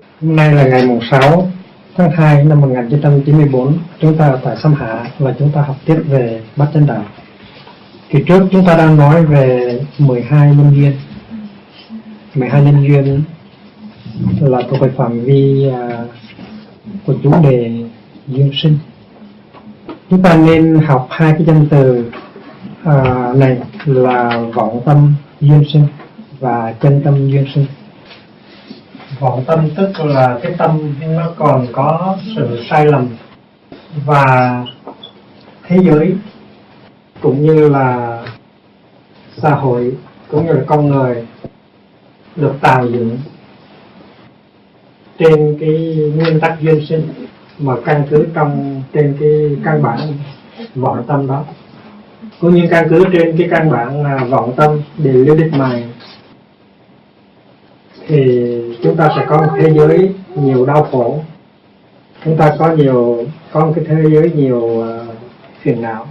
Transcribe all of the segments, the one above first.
Hôm nay là ngày mùng 6 tháng 2 năm 1994 Chúng ta ở tại Sam Hạ và chúng ta học tiếp về Bát Chánh Đạo. Kỳ trước chúng ta đang nói về 12 nhân duyên. 12 nhân duyên là thuộc về phạm vi à, của chủ đề duyên sinh. Chúng ta nên học hai cái danh từ à, này là vọng tâm duyên sinh và chân tâm duyên sinh vọng tâm tức là cái tâm nó còn có sự sai lầm. Và thế giới cũng như là xã hội cũng như là con người được tạo dựng trên cái nguyên tắc duyên sinh mà căn cứ trong trên cái căn bản vọng tâm đó. Cũng như căn cứ trên cái căn bản là vọng tâm để lưu đích mày thì chúng ta sẽ có một thế giới nhiều đau khổ. Chúng ta có nhiều có một cái thế giới nhiều uh, phiền não.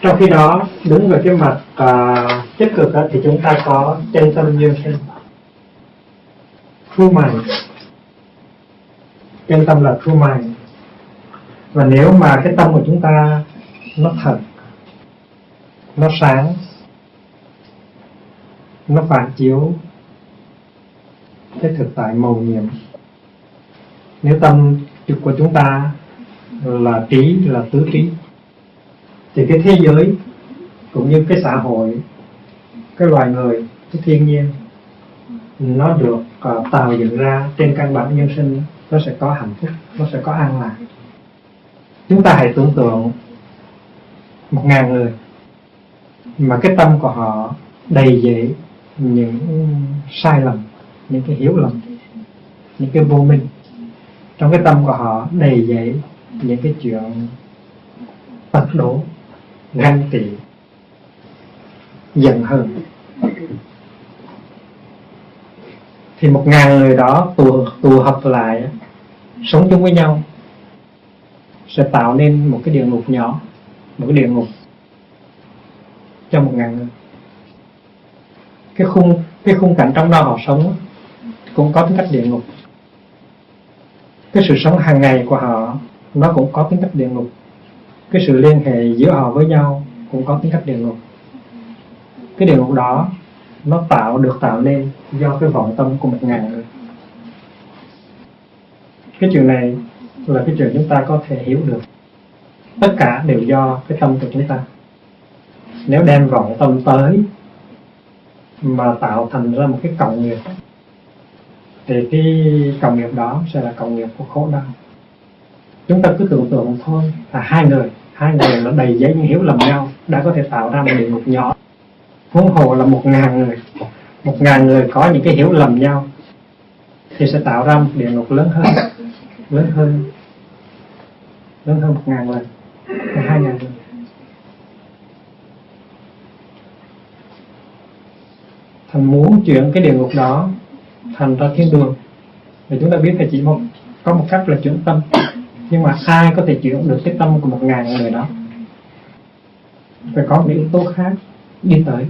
Trong khi đó đứng về cái mặt uh, tích cực đó, thì chúng ta có chân tâm duyên sinh. True mind chân tâm là true mind và nếu mà cái tâm của chúng ta nó thật nó sáng nó phản chiếu cái thực tại màu nhiệm. Nếu tâm trực của chúng ta là trí là tứ trí thì cái thế giới cũng như cái xã hội cái loài người cái thiên nhiên nó được uh, tạo dựng ra trên căn bản nhân sinh nó sẽ có hạnh phúc nó sẽ có an lạc. Chúng ta hãy tưởng tượng một ngàn người mà cái tâm của họ đầy dễ những sai lầm những cái hiểu lầm, những cái vô minh. Trong cái tâm của họ đầy dậy những cái chuyện tật đổ, ganh tị, giận hờn. Thì một ngàn người đó tụ tụ hợp lại, sống chung với nhau, sẽ tạo nên một cái địa ngục nhỏ, một cái địa ngục cho một ngàn người. Cái khung cái khung cảnh trong đó họ sống cũng có tính cách địa ngục. Cái sự sống hàng ngày của họ, nó cũng có tính cách địa ngục. Cái sự liên hệ giữa họ với nhau cũng có tính cách địa ngục. Cái địa ngục đó, nó tạo, được tạo nên do cái vọng tâm của một ngàn người. Cái chuyện này là cái chuyện chúng ta có thể hiểu được. Tất cả đều do cái tâm của chúng ta. Nếu đem vọng tâm tới mà tạo thành ra một cái cộng nghiệp thì cái cộng nghiệp đó sẽ là cộng nghiệp của khổ đau. Chúng ta cứ tưởng tượng thôi là hai người hai người là đầy giấy những hiểu lầm nhau, đã có thể tạo ra một địa ngục nhỏ. Huống hồ là một ngàn người, một ngàn người có những cái hiểu lầm nhau, thì sẽ tạo ra một địa ngục lớn hơn lớn hơn lớn hơn một ngàn lần hai ngàn lần. Thành muốn chuyển cái địa ngục đó thành ra thiên đường. Thì chúng ta biết là chỉ một, có một cách là chuyển tâm. Nhưng mà ai có thể chuyển được cái tâm của một ngàn người đó? Phải có những yếu tố khác đi tới.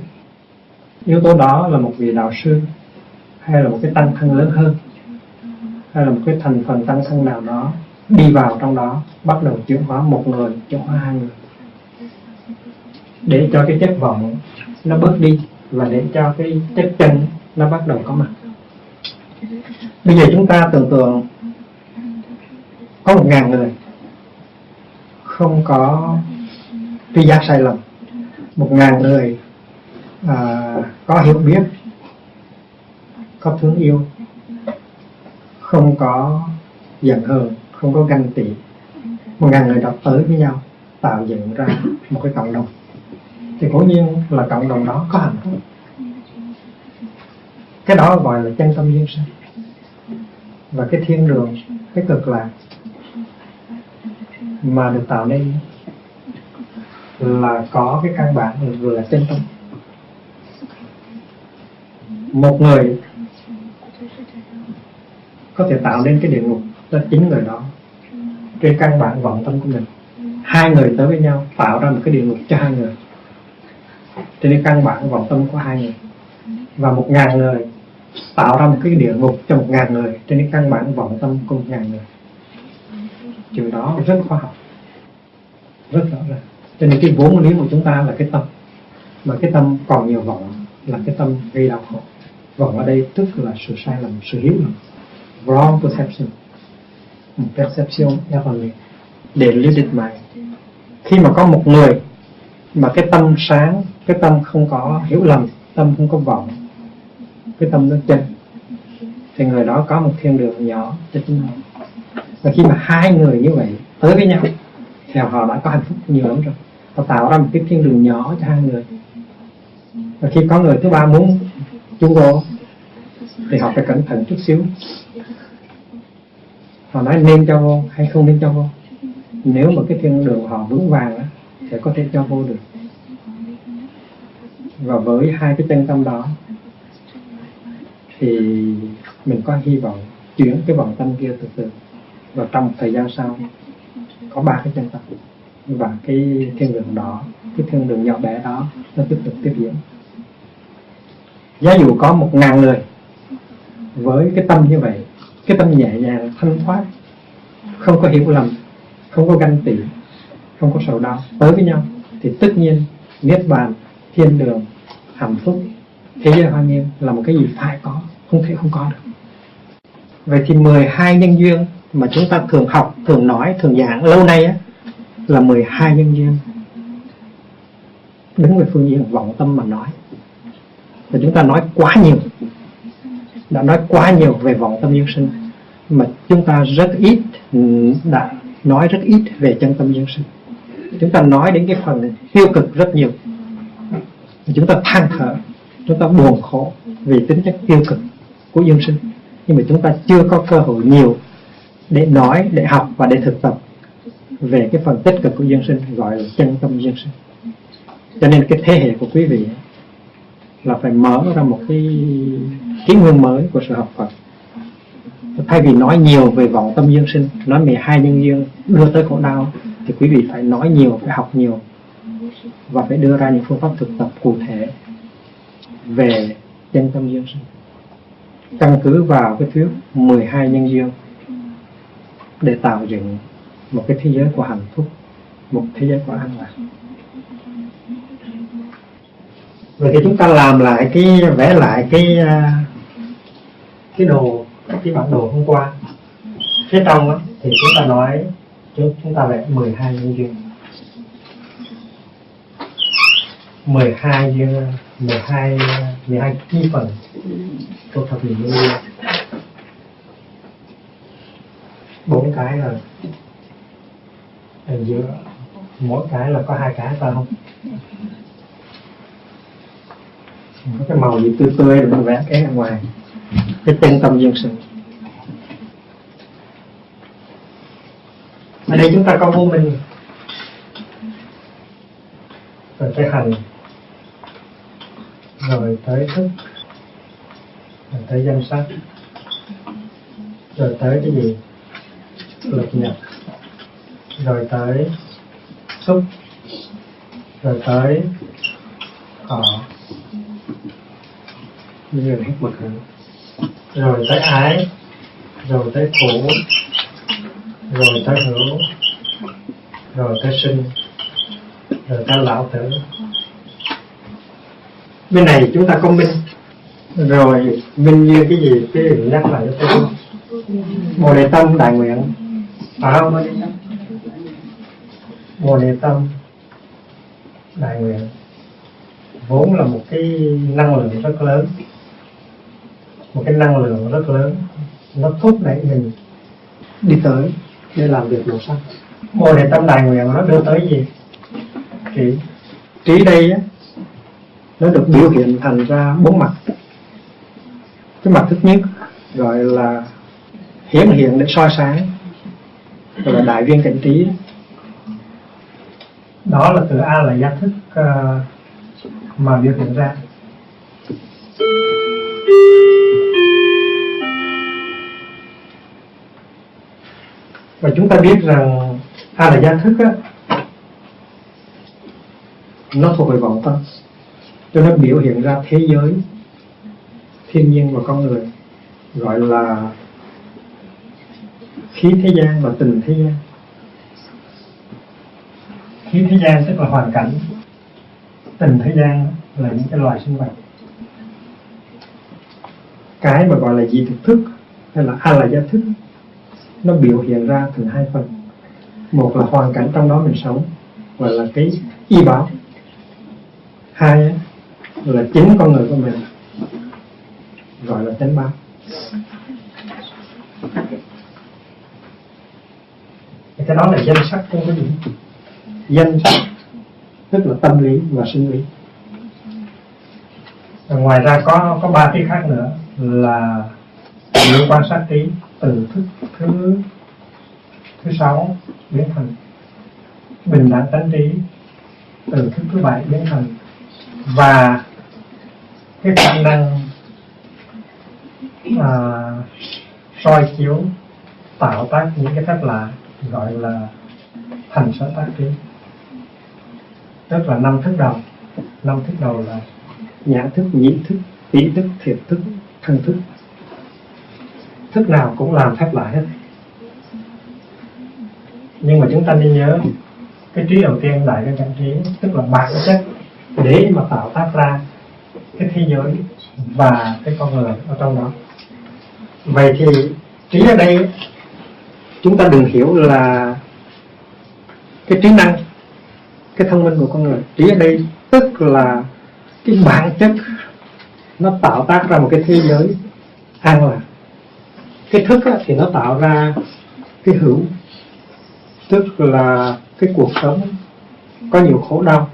Yếu tố đó là một vị đạo sư, hay là một cái tăng thân lớn hơn, hay là một cái thành phần tăng thân nào đó đi vào trong đó, bắt đầu chuyển hóa một người, chuyển hóa hai người. Để cho cái chất vọng nó bớt đi, và để cho cái chất chân nó bắt đầu có mặt bây giờ chúng ta tưởng tượng có một ngàn người không có tri giác sai lầm. Một ngàn người à, có hiểu biết có thương yêu không có giận hờn không có ganh tị. Một ngàn người đó tới với nhau tạo dựng ra một cái cộng đồng. Thì cố nhiên là cộng đồng đó có hạnh phúc. Cái đó gọi là chân tâm duyên sinh và cái thiên đường, cái cực lạc mà được tạo nên là có cái căn bản là vừa là chân tâm. Một người có thể tạo nên cái địa ngục cho chính người đó trên căn bản vọng tâm của mình. Hai người tới với nhau tạo ra một cái địa ngục cho hai người. Trên căn bản vọng tâm của hai người. Và một ngàn người tạo ra một cái địa ngục cho một ngàn người trên cái căn bản vọng tâm của một ngàn người. Chuyện đó rất khoa học, rất rõ ràng. Cho nên cái vốn lý của chúng ta là cái tâm. Mà cái tâm còn nhiều vọng là cái tâm gây đau khổ. Vọng ở đây tức là sự sai lầm, sự hiểu lầm. Wrong perception. Perception erroneous để lý định mày khi mà có một người mà cái tâm sáng, cái tâm không có hiểu lầm, tâm không có vọng cái tâm nó chân thì người đó có một thiên đường nhỏ cho chính họ và khi mà hai người như vậy tới với nhau, thì họ đã có hạnh phúc nhiều lắm rồi. Họ tạo ra một cái thiên đường nhỏ cho hai người. Và khi có người thứ ba muốn chung vô thì họ phải cẩn thận chút xíu. Họ nói nên cho vô hay không nên cho vô. Nếu mà cái thiên đường họ vững vàng á sẽ có thể cho vô được. Và với hai cái chân tâm đó thì mình có hy vọng chuyển cái vòng tâm kia từ từ. Và trong thời gian sau, có ba cái chân tâm. Và cái thiên đường đó cái thiên đường nhỏ bé đó, nó tiếp tục tiếp diễn. Giá dụ có một ngàn người với cái tâm như vậy, cái tâm nhẹ nhàng, thanh thoát, không có hiểu lầm, không có ganh tị, không có sầu đau, tới với nhau, thì tất nhiên niết bàn, thiên đường, hạnh phúc, thế giới hoa nghiêm là một cái gì phải có không thể không có được. Vậy thì 12 nhân duyên mà chúng ta thường học, thường nói, thường giảng lâu nay á, là 12 nhân duyên. Đứng về phương diện vọng tâm mà nói. Và chúng ta nói quá nhiều, đã nói quá nhiều về vọng tâm nhân sinh, mà chúng ta rất ít, đã nói rất ít về chân tâm nhân sinh. Chúng ta nói đến cái phần tiêu cực rất nhiều. Chúng ta than thở, chúng ta buồn khổ vì tính chất tiêu cực của dương sinh. Nhưng mà chúng ta chưa có cơ hội nhiều để nói, để học và để thực tập về cái phần tích cực của dân sinh, gọi là chân tâm dân sinh. Cho nên cái thế hệ của quý vị là phải mở ra một cái kiến nguyên mới của sự học Phật. Thay vì nói nhiều về vọng tâm dân sinh, nói 12 nhân duyên đưa tới khổ đau, thì quý vị phải nói nhiều, phải học nhiều và phải đưa ra những phương pháp thực tập cụ thể về chân tâm dương sinh căn cứ vào cái thuyết 12 nhân duyên để tạo dựng một cái thế giới của hạnh phúc một thế giới của an lạc. Vậy thì chúng ta làm lại cái vẽ lại cái à, cái đồ cái bản đồ hôm qua. Phía trong đó, thì chúng ta nói chúng chúng ta vẽ 12 nhân duyên. 12 duyên 12 12 chi phần. Của thập nhị nhân bốn cái là ờ, giữa, mỗi cái là có hai cái phải không? Có cái màu gì tươi tươi rồi vẽ cái ở ngoài. Cái tên tâm dân sự. Ở đây chúng ta có vô minh. Rồi tới hành rồi, tới thức. Rồi tới danh sắc rồi tới cái gì? Lực nhập. Rồi tới xúc. Rồi tới họ bây giờ hết mực rồi rồi tới ái. Rồi tới khổ. Rồi tới hữu. Rồi tới sinh. Rồi tới lão tử bên này chúng ta có minh. Rồi, minh như cái gì? Cái gì nhắc lại cho tôi bồ đề tâm, đại nguyện. Phải không, bồ đề tâm. Đại nguyện. Vốn là một cái năng lượng rất lớn. Một cái năng lượng rất lớn. Nó thúc đẩy mình đi tới để làm việc màu sắc. Bồ đề tâm, đại nguyện nó đưa tới gì? Trí trí đây á nó được biểu hiện thành ra bốn mặt. Cái mặt thứ nhất gọi là hiển hiện để soi sáng gọi là đại viên cảnh trí. Đó là từ a là giác thức uh, mà biểu hiện ra. Và chúng ta biết rằng a là giác thức á nó thuộc về vọng tâm cho nó biểu hiện ra thế giới, thiên nhiên và con người, gọi là khí thế gian và tình thế gian. Khí thế gian tức là hoàn cảnh, tình thế gian là những cái loài sinh vật. Cái mà gọi là dị thực thức hay là a la gia thức nó biểu hiện ra thành hai phần. Một là hoàn cảnh trong đó mình sống, và là cái y báo hai là chính con người của mình. Gọi là chánh báo. Cái đó là danh sắc không có gì danh sắc tức là tâm lý và sinh lý. Ngoài ra có có ba cái khác nữa là những quan sát trí từ thức thứ thứ sáu biến thành bình đẳng tánh trí từ thức thứ bảy biến thành và cái khả năng à, soi chiếu tạo tác những cái phép lạ gọi là thành sở tác trí tức là năm thức đầu. Năm thức đầu là nhãn thức nhĩ thức ý thức thiệt thức thân thức. Thức nào cũng làm phép lạ hết. Nhưng mà chúng ta nên nhớ cái trí đầu tiên đại cái cảnh trí tức là bản chất để mà tạo tác ra cái thế giới và cái con người ở trong đó. Vậy thì trí ở đây chúng ta đừng hiểu là cái trí năng cái thông minh của con người. Trí ở đây tức là cái bản chất nó tạo tác ra một cái thế giới an lạc cái thức á, thì nó tạo ra cái hữu tức là cái cuộc sống có nhiều khổ đau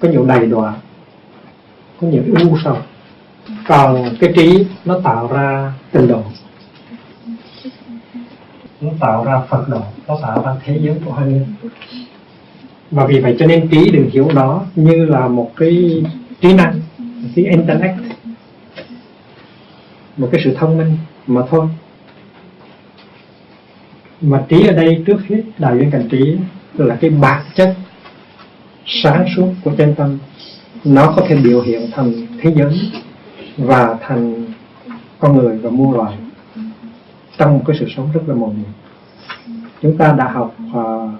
có nhiều đầy đọa có nhiều ưu sầu. Còn cái trí nó tạo ra tình độ. Nó tạo ra phật độ, nó tạo ra thế giới của hai nhân và vì vậy cho nên trí đừng hiểu nó như là một cái trí năng, một cái intellect. Một cái sự thông minh mà thôi. Mà trí ở đây trước hết đại viên cảnh trí là cái bản chất sáng suốt của chân tâm nó có thể biểu hiện thành thế giới và thành con người và muôn loài trong một cái sự sống rất là màu nhiệm chúng ta đã học uh,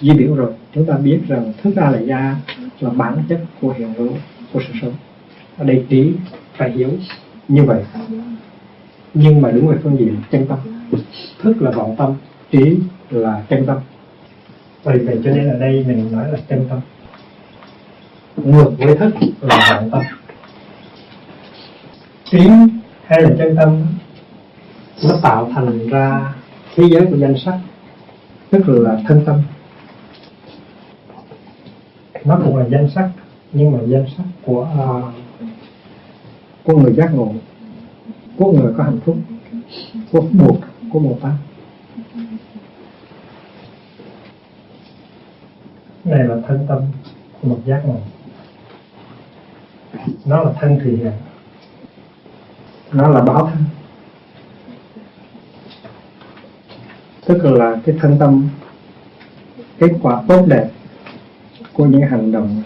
di biểu rồi. Chúng ta biết rằng thức a là gia là bản chất của hiện hữu của sự sống. Ở đây trí phải hiểu như vậy. Nhưng mà đứng về phương diện chân tâm. Thức là vọng tâm trí là chân tâm. Vì vậy cho nên ở đây mình nói là chân tâm ngược với thức là vọng tâm. Trí hay là chân tâm nó tạo thành ra thế giới của danh sắc tức là thân tâm. Nó cũng là danh sắc nhưng mà danh sắc của uh, của người giác ngộ của người có hạnh phúc của buộc của bồ tát này là thân tâm của một giác ngộ nó là thân thì hiện nó là báo thân tức là cái thân tâm, kết quả tốt đẹp của những hành động,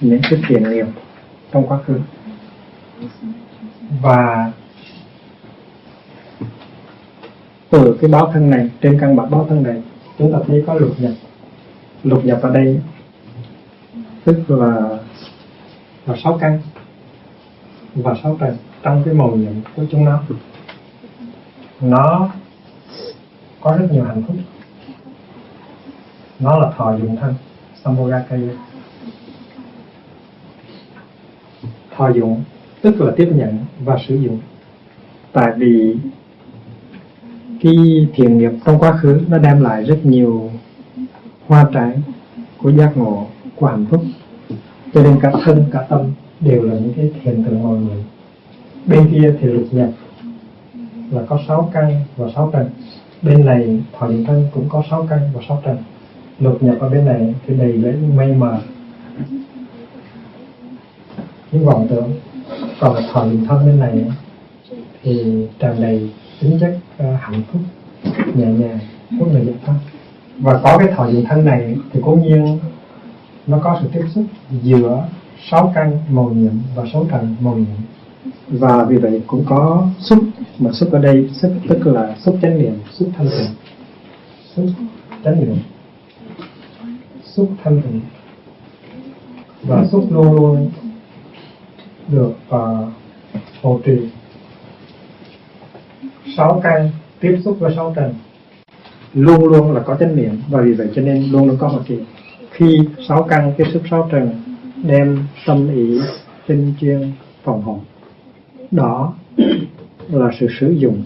những cái thiện nghiệp trong quá khứ. Và từ cái báo thân này, trên căn bản báo thân này, chúng ta thấy có lục nhập. Lục nhập ở đây. Tức là là sáu căn và sáu trần trong cái màu nhiệm của chúng nó. Nó có rất nhiều hạnh phúc. Nó là thọ dụng thân Samogakaya thọ dụng, tức là tiếp nhận và sử dụng. Tại vì cái thiền nghiệp trong quá khứ nó đem lại rất nhiều hoa trái của giác ngộ, của hạnh phúc cho nên cả thân, cả tâm đều là những cái hiện tượng mọi người. Bên kia thì lục nhập là có sáu căn và sáu trần bên này thọ điện thân cũng có sáu căn và sáu trần lục nhập ở bên này thì đầy lấy mây mờ. Những vọng tưởng. Còn thọ điện thân bên này thì tràn đầy tính chất ờ, hạnh phúc, nhẹ nhàng của người nhập thoát và có cái thọ điện thân này thì cố nhiên nó có sự tiếp xúc giữa sáu căn màu nhiệm và sáu trần màu nhiệm. Và vì vậy cũng có xúc mà xúc ở đây xúc tức là xúc chánh niệm xúc thanh tịnh. Xúc chánh niệm. Xúc thanh tịnh. Và xúc luôn luôn được uh, hộ trì. Sáu căn tiếp xúc với sáu trần luôn luôn là có chánh niệm và vì vậy cho nên luôn luôn có hộ trì khi sáu căn tiếp xúc sáu trần đem tâm ý, tinh chuyên phòng hộ. Đó là sự sử dụng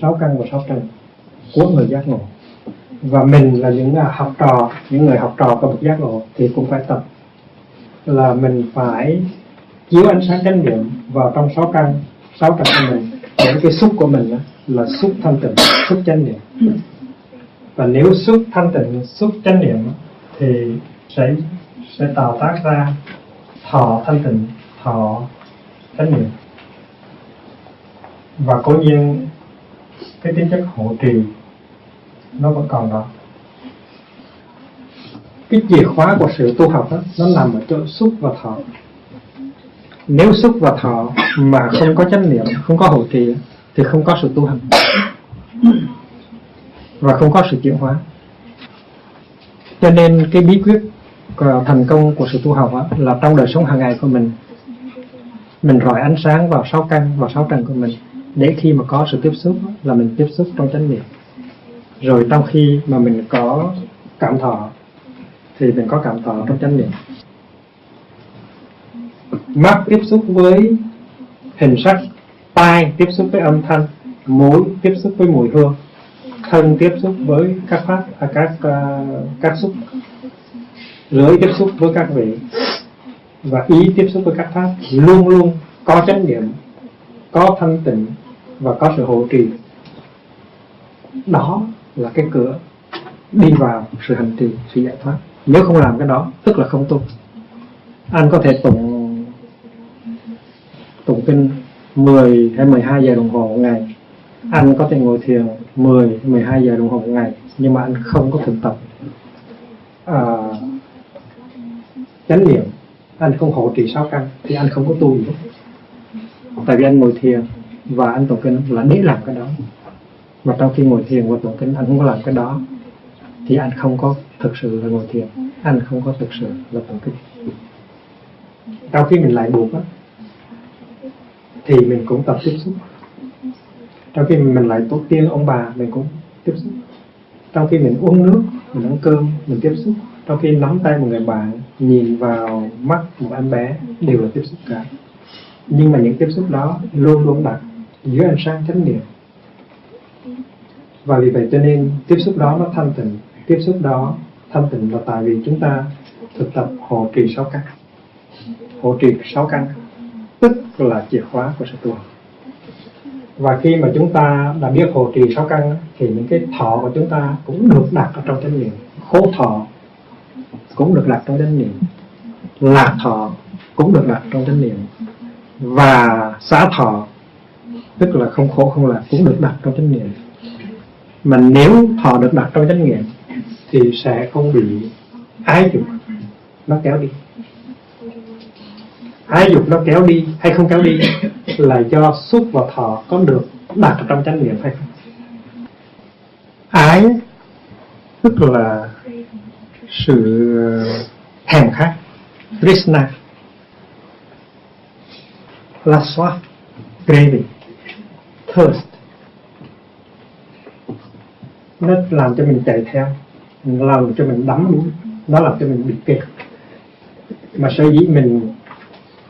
sáu căn và sáu trần của người giác ngộ. Và mình là những à, học trò, những người học trò của bậc giác ngộ thì cũng phải tập là mình phải chiếu ánh sáng chánh niệm vào trong sáu căn, sáu trần của mình. Để cái xúc của mình là xúc thanh tịnh, xúc chánh niệm. Và nếu xúc thanh tịnh, xúc chánh niệm thì sẽ sẽ tạo tác ra thọ thanh tịnh thọ chánh niệm. Và cố nhiên cái tính chất hộ trì nó vẫn còn đó. Cái chìa khóa của sự tu học đó, nó nằm ở chỗ xúc và thọ. Nếu xúc và thọ mà không có chánh niệm không có hộ trì thì không có sự tu hành. Và không có sự chuyển hóa cho nên cái bí quyết ờ, thành công của sự tu học đó, là trong đời sống hàng ngày của mình. Mình rọi ánh sáng vào sáu căn vào sáu trần của mình. Để khi mà có sự tiếp xúc là mình tiếp xúc trong chánh niệm. Rồi trong khi mà mình có cảm thọ thì mình có cảm thọ trong chánh niệm. Mắt tiếp xúc với hình sắc tai tiếp xúc với âm thanh mũi tiếp xúc với mùi hương thân tiếp xúc với các pháp à, các uh, các xúc. Lưỡi tiếp xúc với các vị và ý tiếp xúc với các pháp luôn luôn có chánh niệm có thanh tịnh và có sự hộ trì. Đó là cái cửa đi vào sự hành trì sự giải thoát. Nếu không làm cái đó tức là không tu. Anh có thể tụng tụng kinh 10 hay 12 giờ đồng hồ một ngày anh có thể ngồi thiền 10 12 giờ đồng hồ một ngày nhưng mà anh không có thực tập. À, chánh niệm anh không hộ trì sáu căn thì anh không có tu gì tại vì anh ngồi thiền và anh tụng kinh là để làm cái đó. Mà trong khi ngồi thiền và tụng kinh anh không có làm cái đó thì anh không có thực sự là ngồi thiền anh không có thực sự là tụng kinh. Trong khi mình lại buộc á thì mình cũng tập tiếp xúc trong khi mình lại tổ tiên ông bà, mình cũng tiếp xúc. Trong khi mình uống nước, mình ăn cơm, mình tiếp xúc. Trong khi nắm tay một người bạn nhìn vào mắt một em bé, đều là tiếp xúc cả. Nhưng mà những tiếp xúc đó luôn luôn đặt dưới ánh sáng chánh niệm. Và vì vậy cho nên tiếp xúc đó nó thanh tịnh. Tiếp xúc đó thanh tịnh là tại vì chúng ta thực tập hộ trì sáu căn. Hộ trì sáu căn, tức là chìa khóa của sự tu học và khi mà chúng ta đã biết hộ trì sáu căn thì những cái thọ của chúng ta cũng được đặt ở trong chánh niệm. Khố thọ cũng được đặt trong chánh niệm. Lạc thọ cũng được đặt trong chánh niệm. Và xá thọ, tức là không khổ không lạc, cũng được đặt trong chánh niệm. Mà nếu thọ được đặt trong chánh niệm, thì sẽ không bị ái dục, nó kéo đi. Ái dục nó kéo đi hay không kéo đi? Là do xúc và thọ có được đặt trong chánh niệm hay không? Ái, tức là sự ờ, thèm khát. Krishna. Laswa craving. Thirst. Nó làm cho mình chạy theo nó làm cho mình đắm đuối. Nó làm cho mình bị kẹt. Mà sở dĩ mình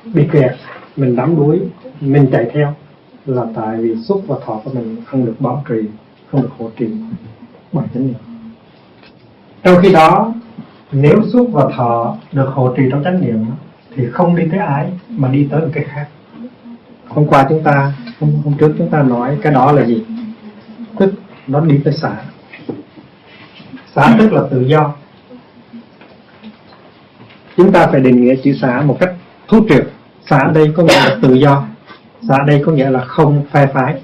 bị kẹt, mình đắm đuối mình chạy theo là tại vì xúc và thọ của mình không được bảo trì không được hỗ trì bởi chánh niệm. Trong khi đó nếu xúc và thọ được hỗ trì trong chánh niệm thì không đi tới ái mà đi tới một cái khác. Hôm qua chúng ta hôm, hôm trước chúng ta nói cái đó là gì? Tức nó đi tới xã xã tức là tự do. Chúng ta phải định nghĩa chữ xã một cách thú triệt. Xã đây có nghĩa là tự do xã đây có nghĩa là không phe phái.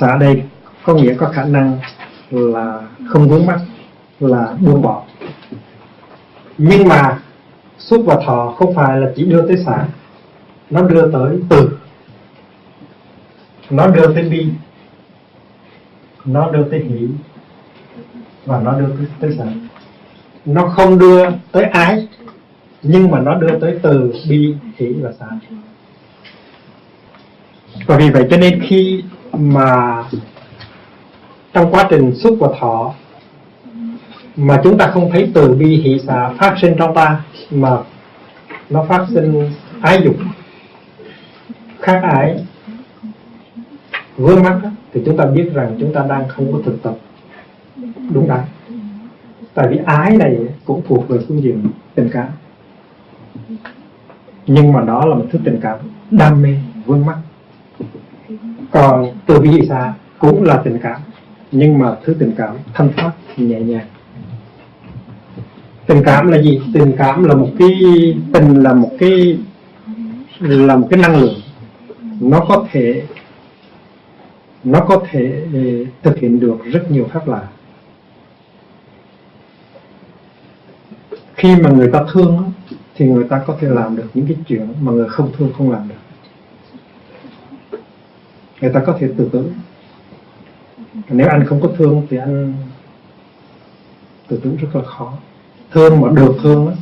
Xã đây có nghĩa có khả năng là không vướng mắc là buông bỏ. Nhưng mà xúc và thọ không phải là chỉ đưa tới xả nó đưa tới từ. Nó đưa tới bi. Nó đưa tới hỷ. Và nó đưa tới, tới xả nó không đưa tới ái nhưng mà nó đưa tới từ bi, hỷ và xả và vì vậy cho nên khi mà trong quá trình xúc và thọ, mà chúng ta không thấy từ bi, hỷ xả phát sinh trong ta, mà nó phát sinh ái dục khác ái, vướng mắc thì chúng ta biết rằng chúng ta đang không có thực tập đúng đắn. Tại vì ái này cũng thuộc về phương diện tình cảm nhưng mà đó là một thứ tình cảm đam mê vương mắc. Còn từ bi xa cũng là tình cảm, nhưng mà thứ tình cảm thanh thoát, nhẹ nhàng. Tình cảm là gì? Tình cảm là một cái, tình là một cái, là một cái năng lượng. Nó có thể, nó có thể ờ, thực hiện được rất nhiều pháp lạ khi mà người ta thương thì người ta có thể làm được những cái chuyện mà người không thương không làm được. Người ta có thể tự tử. Nếu anh không có thương thì anh tự tử rất là khó. Thương mà được thương đó,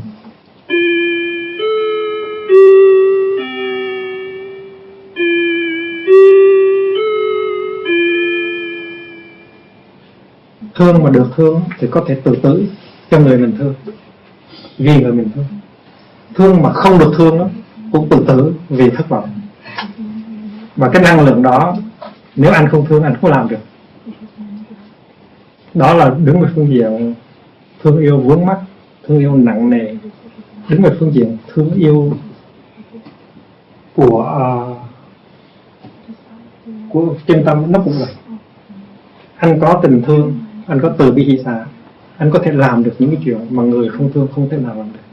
thương mà được thương thì có thể tự tử cho người mình thương. Vì người mình thương thương mà không được thương đó, cũng tự tử vì thất vọng. Và cái năng lượng đó nếu anh không thương anh không làm được. Đó là đứng về phương diện thương yêu vướng mắt thương yêu nặng nề. Đứng về phương diện thương yêu của uh, của chân tâm nó cũng vậy. Anh có tình thương anh có từ bi hỷ xả anh có thể làm được những cái chuyện mà người không thương không thể nào làm được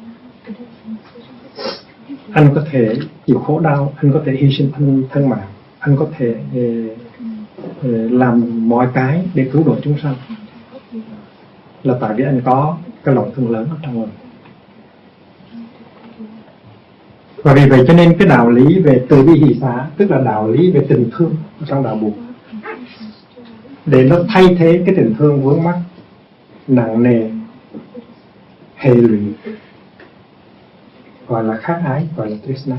anh có thể chịu khổ đau anh có thể hy sinh thân thân mạng anh có thể uh, làm mọi cái để cứu độ chúng sanh. Là tại vì anh có cái lòng thương lớn ở trong mình. Và vì vậy cho nên cái đạo lý về từ bi hỷ xá tức là đạo lý về tình thương trong đạo buộc để nó thay thế cái tình thương vướng mắc nặng nề hệ lụy gọi là khát ái, gọi là trishna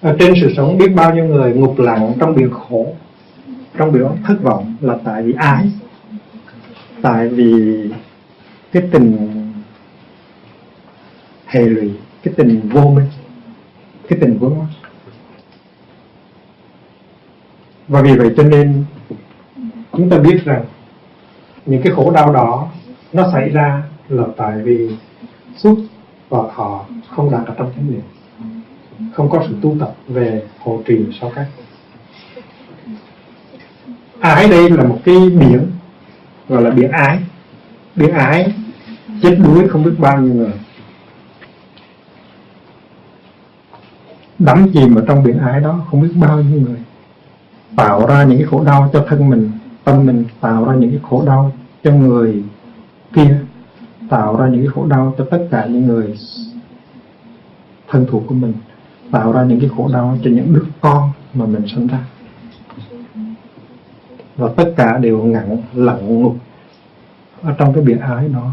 ở trên sự sống biết bao nhiêu người ngục lặng trong biển khổ, trong biển thất vọng là tại vì ái, tại vì cái tình hệ lụy, cái tình vô minh, cái tình vướng mắc. Và vì vậy cho nên chúng ta biết rằng những cái khổ đau đó nó xảy ra là tại vì suốt và họ không đạt ở trong chánh niệm. Không có sự tu tập về hộ trì sau cách à, ái đây là một cái biển, gọi là biển ái. Biển ái chết đuối không biết bao nhiêu người. Đắm chìm ở trong biển ái đó không biết bao nhiêu người. Tạo ra những cái khổ đau cho thân mình, tâm mình, tạo ra những cái khổ đau cho người kia tạo ra những cái khổ đau cho tất cả những người thân thuộc của mình, tạo ra những cái khổ đau cho những đứa con mà mình sinh ra. Và tất cả đều ngặn lặng ngục ở trong cái biển ái đó.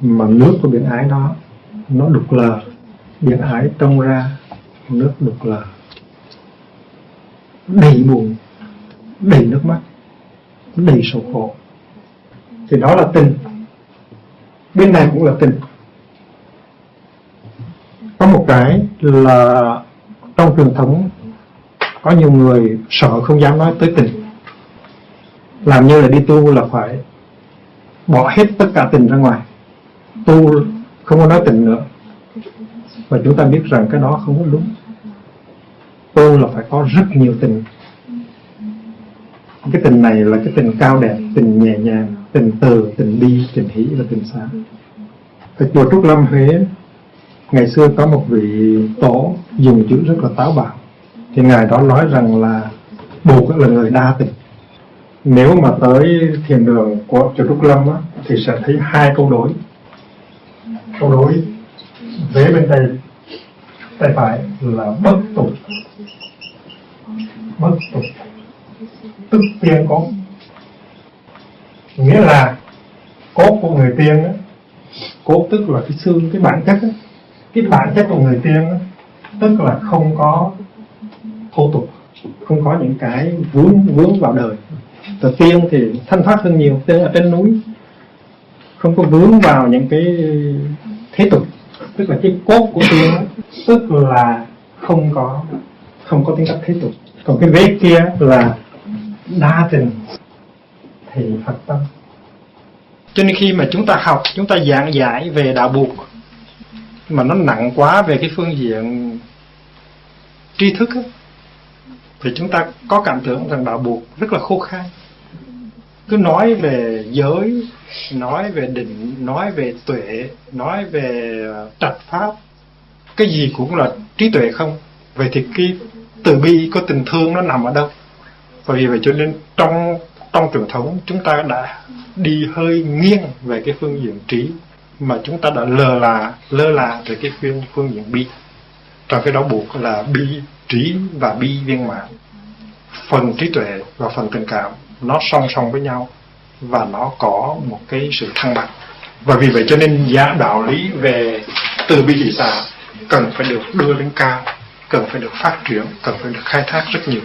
Mà nước của biển ái đó, nó đục lờ. Biển ái trông ra, nước đục lờ. Đầy buồn, đầy nước mắt, đầy sầu khổ. Thì đó là tình bên này cũng là tình có một cái là trong truyền thống, có nhiều người sợ không dám nói tới tình. Làm như là đi tu là phải bỏ hết tất cả tình ra ngoài. Tu không có nói tình nữa. Và chúng ta biết rằng cái đó không có đúng. Tu là phải có rất nhiều tình. Cái tình này là cái tình cao đẹp, tình nhẹ nhàng tình từ tình bi tình hỷ và tình xá ở chùa trúc lâm huế ngày xưa có một vị tổ dùng chữ rất là táo bạo. Thì ngài đó nói rằng là buộc là người đa tình. Nếu mà tới thiền đường của chùa trúc lâm á, thì sẽ thấy hai câu đối. Câu đối vế bên tay tay phải là bất tục. Bất tục. Tức tiên có nghĩa là cốt của người tiên đó, cốt tức là cái xương cái bản chất đó, cái bản chất của người tiên đó, tức là không có thô tục không có những cái vướng vướng vào đời. Từ tiên thì thanh thoát hơn nhiều tiên ở trên núi không có vướng vào những cái thế tục tức là cái cốt của tiên đó, tức là không có không có tính cách thế tục. Còn cái vế kia là đa tình thì phật tâm. Cho nên khi mà chúng ta học chúng ta giảng giải về đạo buộc mà nó nặng quá về cái phương diện tri thức ấy, thì chúng ta có cảm tưởng rằng đạo buộc rất là khô khan. Cứ nói về giới nói về định nói về tuệ nói về ờ, trạch pháp cái gì cũng là trí tuệ không? Vậy thì cái từ bi có tình thương nó nằm ở đâu? Và vì vậy cho nên trong trong truyền thống, chúng ta đã đi hơi nghiêng về cái phương diện trí, mà chúng ta đã lơ là lơ là về cái phương phương diện bi. Trong cái đó buộc là bi trí và bi viên mãn. Phần trí tuệ và phần tình cảm, nó song song với nhau và nó có một cái sự thăng bằng. Và vì vậy cho nên giá đạo lý về từ bi thị xả cần phải được đưa lên cao, cần phải được phát triển, cần phải được khai thác rất nhiều.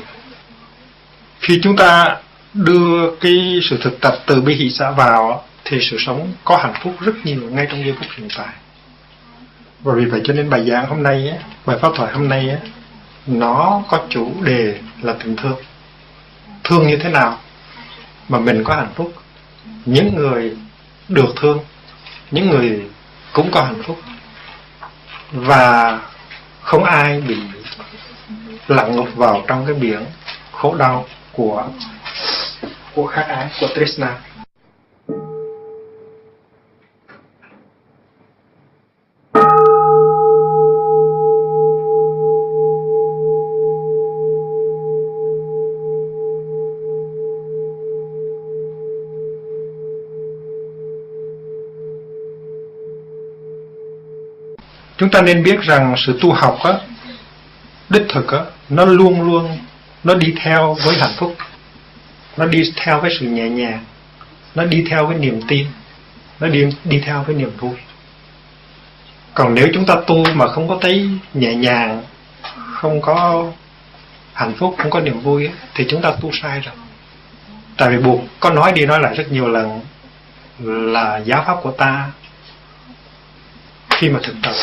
Khi chúng ta đưa cái sự thực tập từ bi hỷ xã vào thì sự sống có hạnh phúc rất nhiều ngay trong giây phút hiện tại. Và vì vậy cho nên bài giảng hôm nay á, bài pháp thoại hôm nay á, nó có chủ đề là tình thương. Thương như thế nào mà mình có hạnh phúc? Những người được thương những người cũng có hạnh phúc. Và không ai bị lặn ngục vào trong cái biển khổ đau của của khát ái của Krishna chúng ta nên biết rằng sự tu học á, đích thực á, nó luôn luôn, nó đi theo với hạnh phúc nó đi theo với sự nhẹ nhàng. Nó đi theo với niềm tin. Nó đi đi theo với niềm vui. Còn nếu chúng ta tu mà không có thấy nhẹ nhàng không có hạnh phúc không có niềm vui ấy, thì chúng ta tu sai rồi. Tại vì buộc có nói đi nói lại rất nhiều lần là giáo pháp của ta khi mà thực tập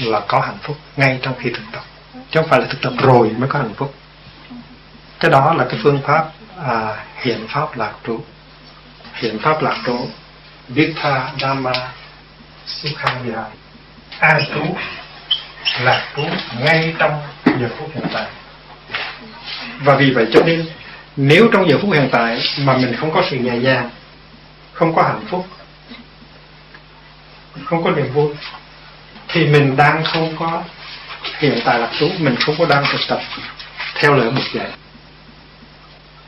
là có hạnh phúc ngay trong khi thực tập. Chứ không phải là thực tập rồi mới có hạnh phúc. Cái đó là cái phương pháp à, hiện pháp lạc trú. Hiện pháp lạc trú. Tha Dhamma. Sukhavira an trú. Lạc trú ngay trong giờ phút hiện tại. Và vì vậy cho nên nếu trong giờ phút hiện tại mà mình không có sự nhẹ nhàng không có hạnh phúc không có niềm vui thì mình đang không có hiện tại lạc trú mình không có đang thực tập theo lời một dạy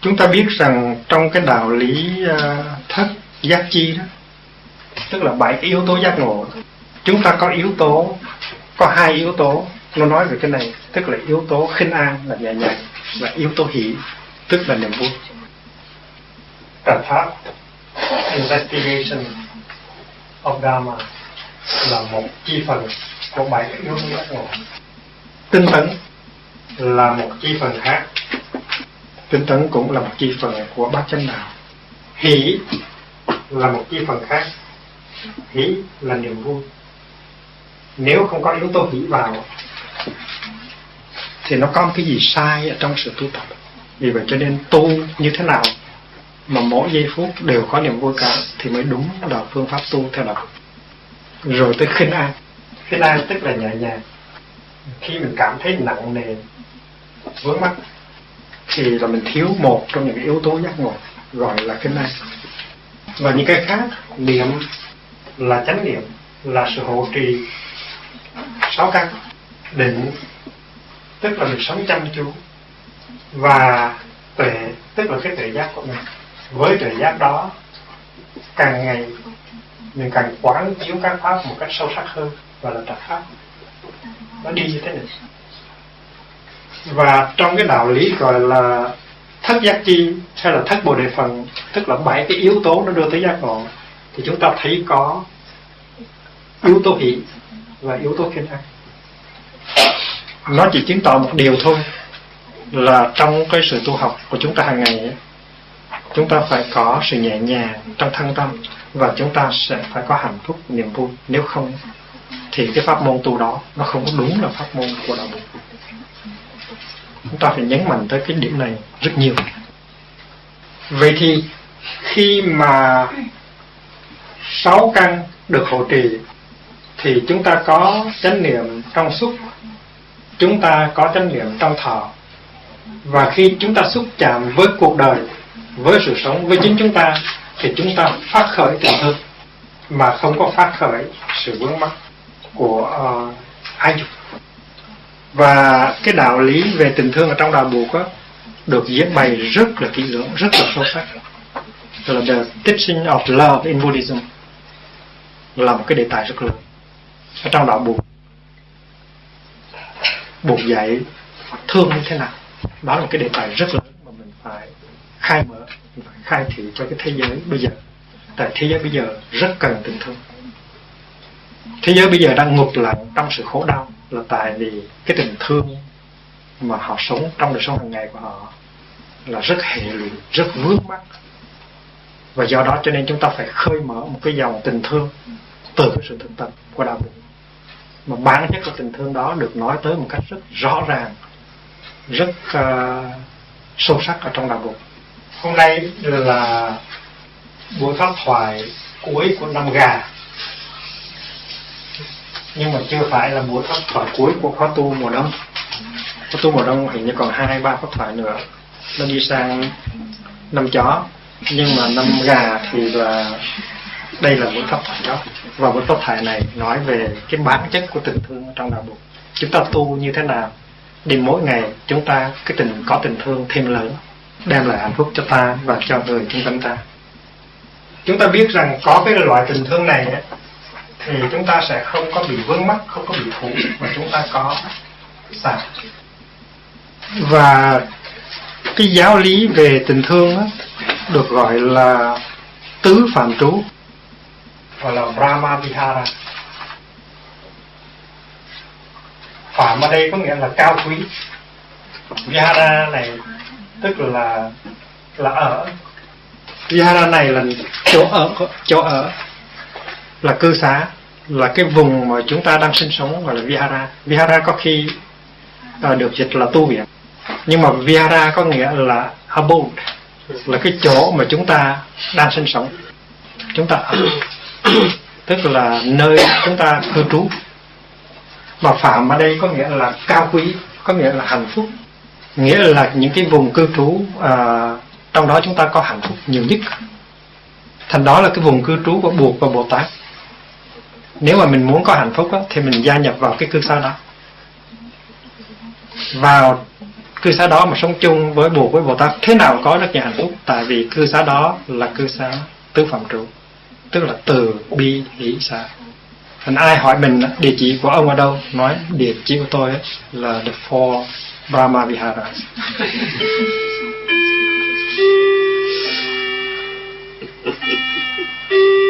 chúng ta biết rằng trong cái đạo lý uh, thất giác chi đó tức là bảy yếu tố giác ngộ chúng ta có yếu tố có hai yếu tố. Nó nói về cái này tức là yếu tố khinh an là nhẹ nhàng và yếu tố hỷ tức là niềm vui. Trạch pháp investigation of Dharma là một chi phần của bảy yếu tố giác ngộ. Tinh tấn là một chi phần khác tinh tấn cũng là một chi phần của bát chánh đạo. Hỷ là một chi phần khác. Hỷ là niềm vui. Nếu không có yếu tố hỷ vào, thì nó có cái gì sai ở trong sự tu tập. Vì vậy cho nên tu như thế nào mà mỗi giây phút đều có niềm vui cả thì mới đúng là phương pháp tu theo đạo. Rồi tới khinh an. Khinh an tức là nhẹ nhàng. Khi mình cảm thấy nặng nề, vướng mắc thì là mình thiếu một trong những yếu tố giác ngộ gọi là cái này. Và những cái khác, niệm là chánh niệm, là sự hộ trì sáu căn định, tức là mình sống chăm chú và tuệ, tức là cái tuệ giác của mình. Với tuệ giác đó, càng ngày mình càng quán chiếu các pháp một cách sâu sắc hơn và là tập pháp. Nó đi như thế này và trong cái đạo lý gọi là thất giác chi hay là thất bồ đề phần tức là bảy cái yếu tố nó đưa tới giác ngộ thì chúng ta thấy có yếu tố hỷ và yếu tố kinh ác nó chỉ chứng tỏ một điều thôi là trong cái sự tu học của chúng ta hàng ngày ấy, chúng ta phải có sự nhẹ nhàng trong thân tâm và chúng ta sẽ phải có hạnh phúc niềm vui. Nếu không thì cái pháp môn tu đó nó không có đúng là pháp môn của đạo Phật chúng ta phải nhấn mạnh tới cái điểm này rất nhiều. Vậy thì khi mà sáu căn được hộ trì thì chúng ta có chánh niệm trong xúc chúng ta có chánh niệm trong thọ. Và khi chúng ta xúc chạm với cuộc đời với sự sống với chính chúng ta thì chúng ta phát khởi tình thương mà không có phát khởi sự vướng mắc của ờ, uh, ai dục và cái đạo lý về tình thương ở trong đạo buộc á, được diễn bày rất là kỹ lưỡng, rất là sâu sắc. Là the teaching of love in Buddhism là một cái đề tài rất lớn ở trong đạo buộc buộc dạy thương như thế nào? Đó là cái đề tài rất lớn mà mình phải khai mở, mình phải khai thị cho cái thế giới bây giờ. Tại thế giới bây giờ rất cần tình thương. Thế giới bây giờ đang ngục lặng trong sự khổ đau là tại vì cái tình thương mà họ sống trong đời sống hàng ngày của họ là rất hệ lụy rất vướng mắc. Và do đó cho nên chúng ta phải khơi mở một cái dòng tình thương từ cái sự thực tập của đạo đức. Mà bản chất của tình thương đó được nói tới một cách rất rõ ràng rất uh, sâu sắc ở trong đạo đức hôm nay là buổi pháp thoại cuối của năm gà nhưng mà chưa phải là buổi pháp thoại cuối của khóa tu mùa đông. Khóa tu mùa đông hình như còn hai ba pháp thoại nữa. Nó đi sang năm chó. Nhưng mà năm gà thì là đây là buổi pháp thoại đó. Và buổi pháp thoại này nói về cái bản chất của tình thương trong đạo Phật chúng ta tu như thế nào để mỗi ngày chúng ta cái tình có tình thương thêm lớn đem lại hạnh phúc cho ta và cho người chúng quanh ta. Chúng ta biết rằng có cái loại tình thương này ấy, thì chúng ta sẽ không có bị vướng mắc không có bị phụ mà chúng ta có xả. Và cái giáo lý về tình thương đó, được gọi là tứ phạm trú. Gọi là Brahma Vihara. Phạm ở đây có nghĩa là cao quý. Vihara này tức là là ở. Vihara này là chỗ ở chỗ ở là cư xá là cái vùng mà chúng ta đang sinh sống gọi là Vihara. Vihara có khi à, được dịch là tu viện. Nhưng mà Vihara có nghĩa là abode là cái chỗ mà chúng ta đang sinh sống. Chúng ta ở tức là nơi chúng ta cư trú. Và phạm ở đây có nghĩa là cao quý có nghĩa là hạnh phúc. Nghĩa là những cái vùng cư trú à, trong đó chúng ta có hạnh phúc nhiều nhất. Thành đó là cái vùng cư trú của buộc và bồ tát nếu mà mình muốn có hạnh phúc đó, thì mình gia nhập vào cái cư xá đó. Vào cư xá đó mà sống chung với buộc với bồ tát thế nào có được nhà hạnh phúc? Tại vì cư xá đó là cư xá tứ phạm trụ tức là từ bi hỷ xá. Thành ai hỏi mình địa chỉ của ông ở đâu nói địa chỉ của tôi là the four Brahma Viharas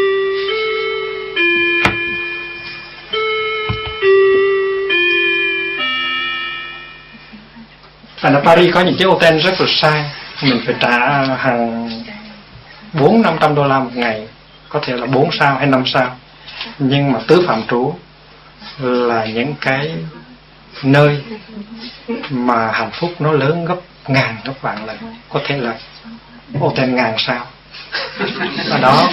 Thành ở Paris có những chiếc hotel rất là sang Mình phải trả hàng bốn, năm trăm đô la một ngày. Có thể là bốn sao hay năm sao. Nhưng mà tứ phạm trú Là những cái nơi Mà hạnh phúc nó lớn gấp ngàn, gấp vạn lần. Có thể là hotel ngàn sao. Ở đó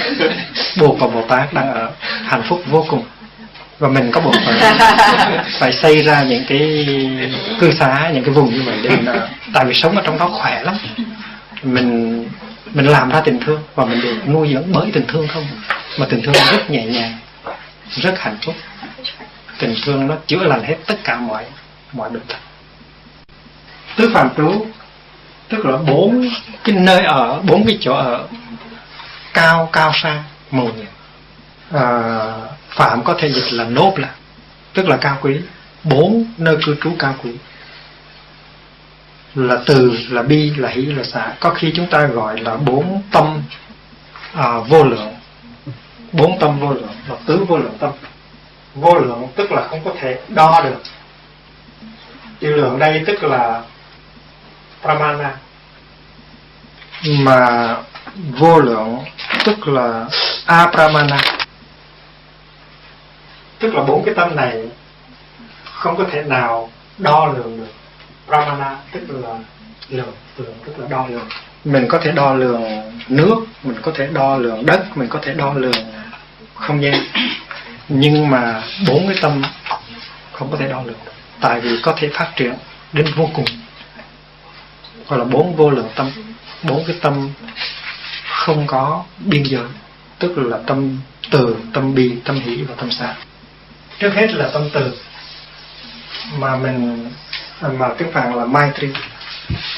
Buộc và Bồ Tát đang ở. Hạnh phúc vô cùng và mình có buộc phải phải xây ra những cái cư xá những cái vùng như vậy để mình tại vì sống ở trong đó khỏe lắm. Mình mình làm ra tình thương và mình được nuôi dưỡng bởi tình thương không? Mà tình thương rất nhẹ nhàng rất hạnh phúc. Tình thương nó chữa lành hết tất cả mọi mọi bệnh tật. Tứ phạm trú tức là bốn cái nơi ở bốn cái chỗ ở cao cao xa màu nhiệm. À, phạm có thể dịch là nốt là tức là cao quý. Bốn nơi cư trú cao quý. Là từ là bi là hỷ là xả. Có khi chúng ta gọi là bốn tâm à, vô lượng. Bốn tâm vô lượng là tứ vô lượng tâm. Vô lượng tức là không có thể đo được. Chữ lượng đây tức là pramana. Mà vô lượng tức là apramana tức là bốn cái tâm này không có thể nào đo lường được. Pramana, tức là lượng lượng tức là đo lường. Mình có thể đo lường nước, mình có thể đo lường đất, mình có thể đo lường không gian. Nhưng mà bốn cái tâm không có thể đo lường. Tại vì có thể phát triển đến vô cùng. Gọi là bốn vô lượng tâm. Bốn cái tâm không có biên giới. Tức là tâm từ, tâm bi, tâm hỷ và tâm xả trước hết là tâm từ. Mà mình, mà tiếng phạn là maitri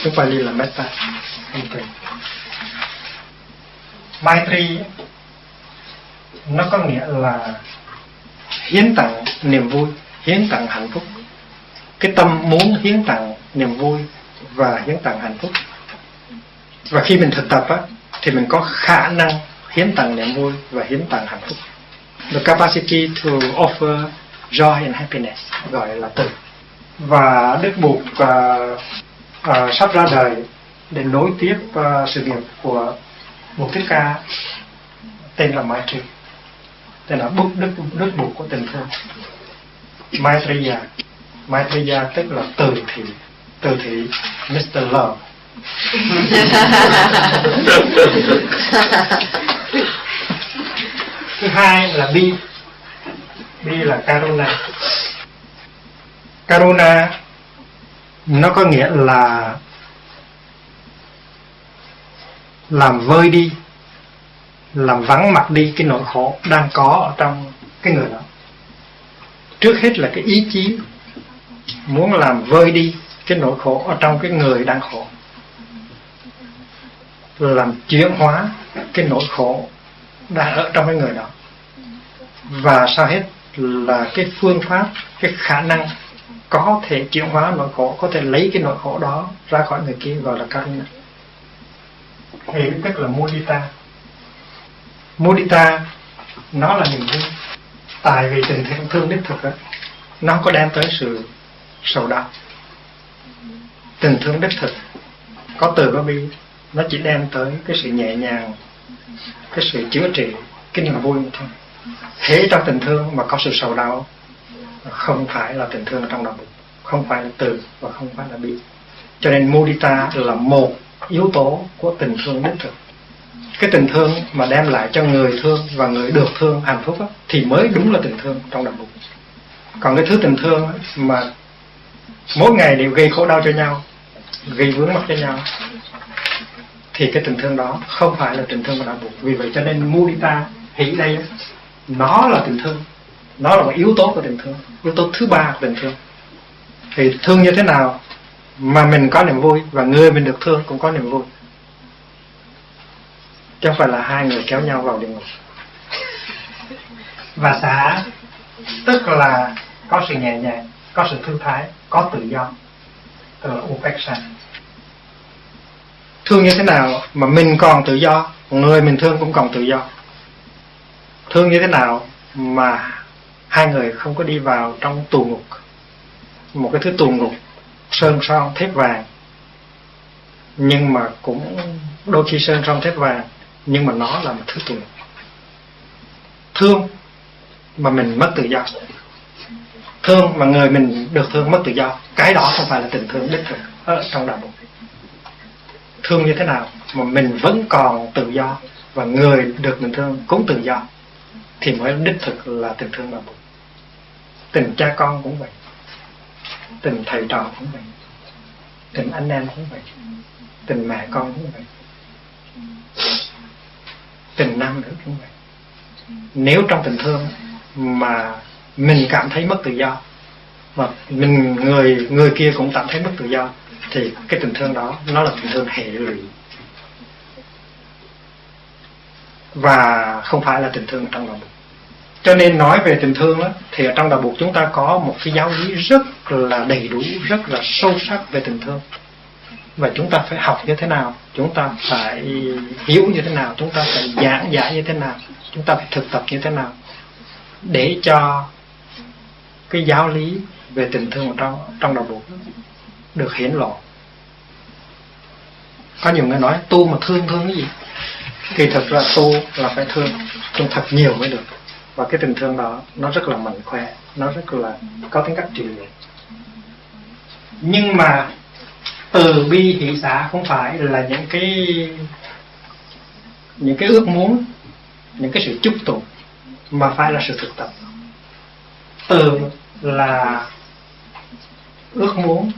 tiếng Pali là metta tâm từ. Maitri nó có nghĩa là hiến tặng niềm vui, hiến tặng hạnh phúc. Cái tâm muốn hiến tặng niềm vui và hiến tặng hạnh phúc. Và khi mình thực tập á, thì mình có khả năng hiến tặng niềm vui và hiến tặng hạnh phúc the capacity to offer joy and happiness gọi là từ. Và đức bụt uh, uh, sắp ra đời để nối tiếp uh, sự nghiệp của một thích ca tên là Mai Trì tên là bút đức đức bụt của tình thương. Maitreya. Maitreya tức là từ thị từ thị Mr. Love thứ hai là bi. Bi là karuna. Karuna nó có nghĩa là làm vơi đi, làm vắng mặt đi cái nỗi khổ đang có ở trong cái người đó. Trước hết là cái ý chí muốn làm vơi đi cái nỗi khổ ở trong cái người đang khổ. Làm chuyển hóa cái nỗi khổ đang ở trong cái người đó. Và sau hết là cái phương pháp cái khả năng có thể chuyển hóa nỗi khổ có thể lấy cái nỗi khổ đó ra khỏi người kia gọi là karuna. Thì tức là mudita. Mudita nó là niềm vui. Tại vì tình thương thương đích thực đó, nó có đem tới sự sầu đau. Tình thương đích thực có từ có bi nó chỉ đem tới cái sự nhẹ nhàng cái sự chữa trị cái niềm vui thôi. Thế trong tình thương mà có sự sầu đau không phải là tình thương trong lòng không phải là từ và không phải là bị, cho nên mudita là một yếu tố của tình thương đích thực cái tình thương mà đem lại cho người thương và người được thương hạnh phúc đó, thì mới đúng là tình thương trong đạo bụng còn cái thứ tình thương mà mỗi ngày đều gây khổ đau cho nhau gây vướng mắc cho nhau thì cái tình thương đó không phải là tình thương của đạo buộc. Vì vậy cho nên mudita hỷ đây nó là tình thương. Nó là một yếu tố của tình thương. Yếu tố thứ ba của tình thương. Thì thương như thế nào mà mình có niềm vui và người mình được thương cũng có niềm vui? Chứ không phải là hai người kéo nhau vào địa ngục. Và xã, tức là có sự nhẹ nhàng, có sự thư thái, có tự do. Tức là upeksha thương như thế nào mà mình còn tự do người mình thương cũng còn tự do. Thương như thế nào mà hai người không có đi vào trong tù ngục, một cái thứ tù ngục sơn son thép vàng, nhưng mà cũng đôi khi sơn son thép vàng, nhưng mà nó là một thứ tù ngục. Thương mà mình mất tự do. Thương mà người mình được thương mất tự do, cái đó không phải là tình thương đích thực ở trong đạo bụng thương như thế nào mà mình vẫn còn tự do và người được mình thương cũng tự do, thì mới đích thực là tình thương đạo bụng tình cha con cũng vậy, tình thầy trò cũng vậy, tình anh em cũng vậy, tình mẹ con cũng vậy, tình nam nữ cũng vậy. Nếu trong tình thương mà mình cảm thấy mất tự do, mà mình người người kia cũng cảm thấy mất tự do thì cái tình thương đó nó là tình thương hệ lụy. Và không phải là tình thương trong đạo buộc cho nên nói về tình thương đó, thì ở trong đạo buộc chúng ta có một cái giáo lý rất là đầy đủ rất là sâu sắc về tình thương. Và chúng ta phải học như thế nào chúng ta phải hiểu như thế nào chúng ta phải giảng giải như thế nào chúng ta phải thực tập như thế nào để cho cái giáo lý về tình thương ở trong trong đạo buộc được hiển lộ. Có nhiều người nói, tu mà thương thương cái gì? Kỳ thực là tu là phải thương thương thật nhiều mới được. Và cái tình thương đó, nó rất là mạnh khỏe, nó rất là có tính cách trị liệu. Nhưng mà từ bi hỷ xã không phải là những cái những cái ước muốn, những cái sự chúc tụng, mà phải là sự thực tập. Từ là ước muốn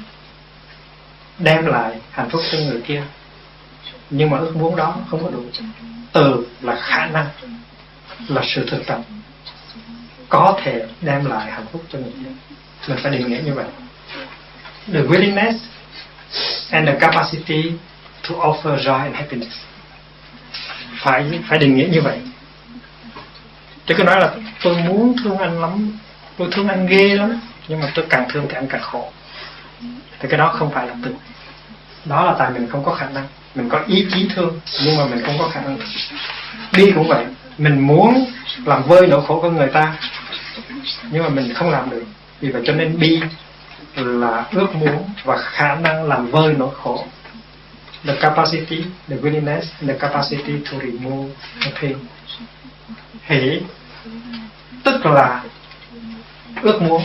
đem lại hạnh phúc cho người kia. Nhưng mà ước muốn đó không có đủ từ là khả năng, là sự thực tập. Có thể đem lại hạnh phúc cho người kia. Mình phải định nghĩa như vậy. The willingness and the capacity to offer joy and happiness. Phải phải định nghĩa như vậy. Chứ cứ nói là tôi muốn thương anh lắm, tôi thương anh ghê lắm. Nhưng mà tôi càng thương thì anh càng khổ. Thì cái đó không phải là từ đó là tại mình không có khả năng. Mình có ý chí thương, nhưng mà mình không có khả năng. Đi cũng vậy. Mình muốn làm vơi nỗi khổ của người ta, nhưng mà mình không làm được. Vì vậy cho nên bi là ước muốn và khả năng làm vơi nỗi khổ. The capacity, the willingness, the capacity to remove the pain. Hỷ, tức là ước muốn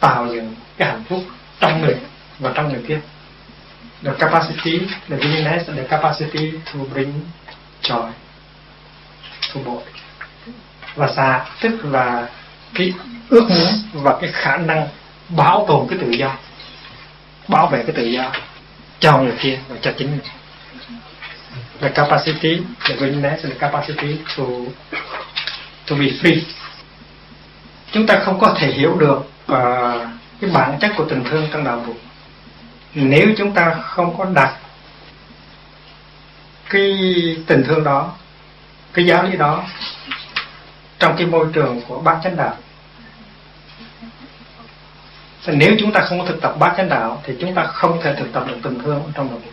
tạo dựng cái hạnh phúc trong mình và trong người kia the capacity the willingness the capacity to bring joy to both và xà tức là cái ước muốn và cái khả năng bảo tồn cái tự do bảo vệ cái tự do cho người kia và cho chính mình. The capacity the willingness the capacity to to be free. Chúng ta không có thể hiểu được uh, cái bản chất của tình thương trong đạo Phật nếu chúng ta không có đặt cái tình thương đó, cái giáo lý đó trong cái môi trường của bát chánh đạo, thì nếu chúng ta không có thực tập bát chánh đạo thì chúng ta không thể thực tập được tình thương trong đạo buộc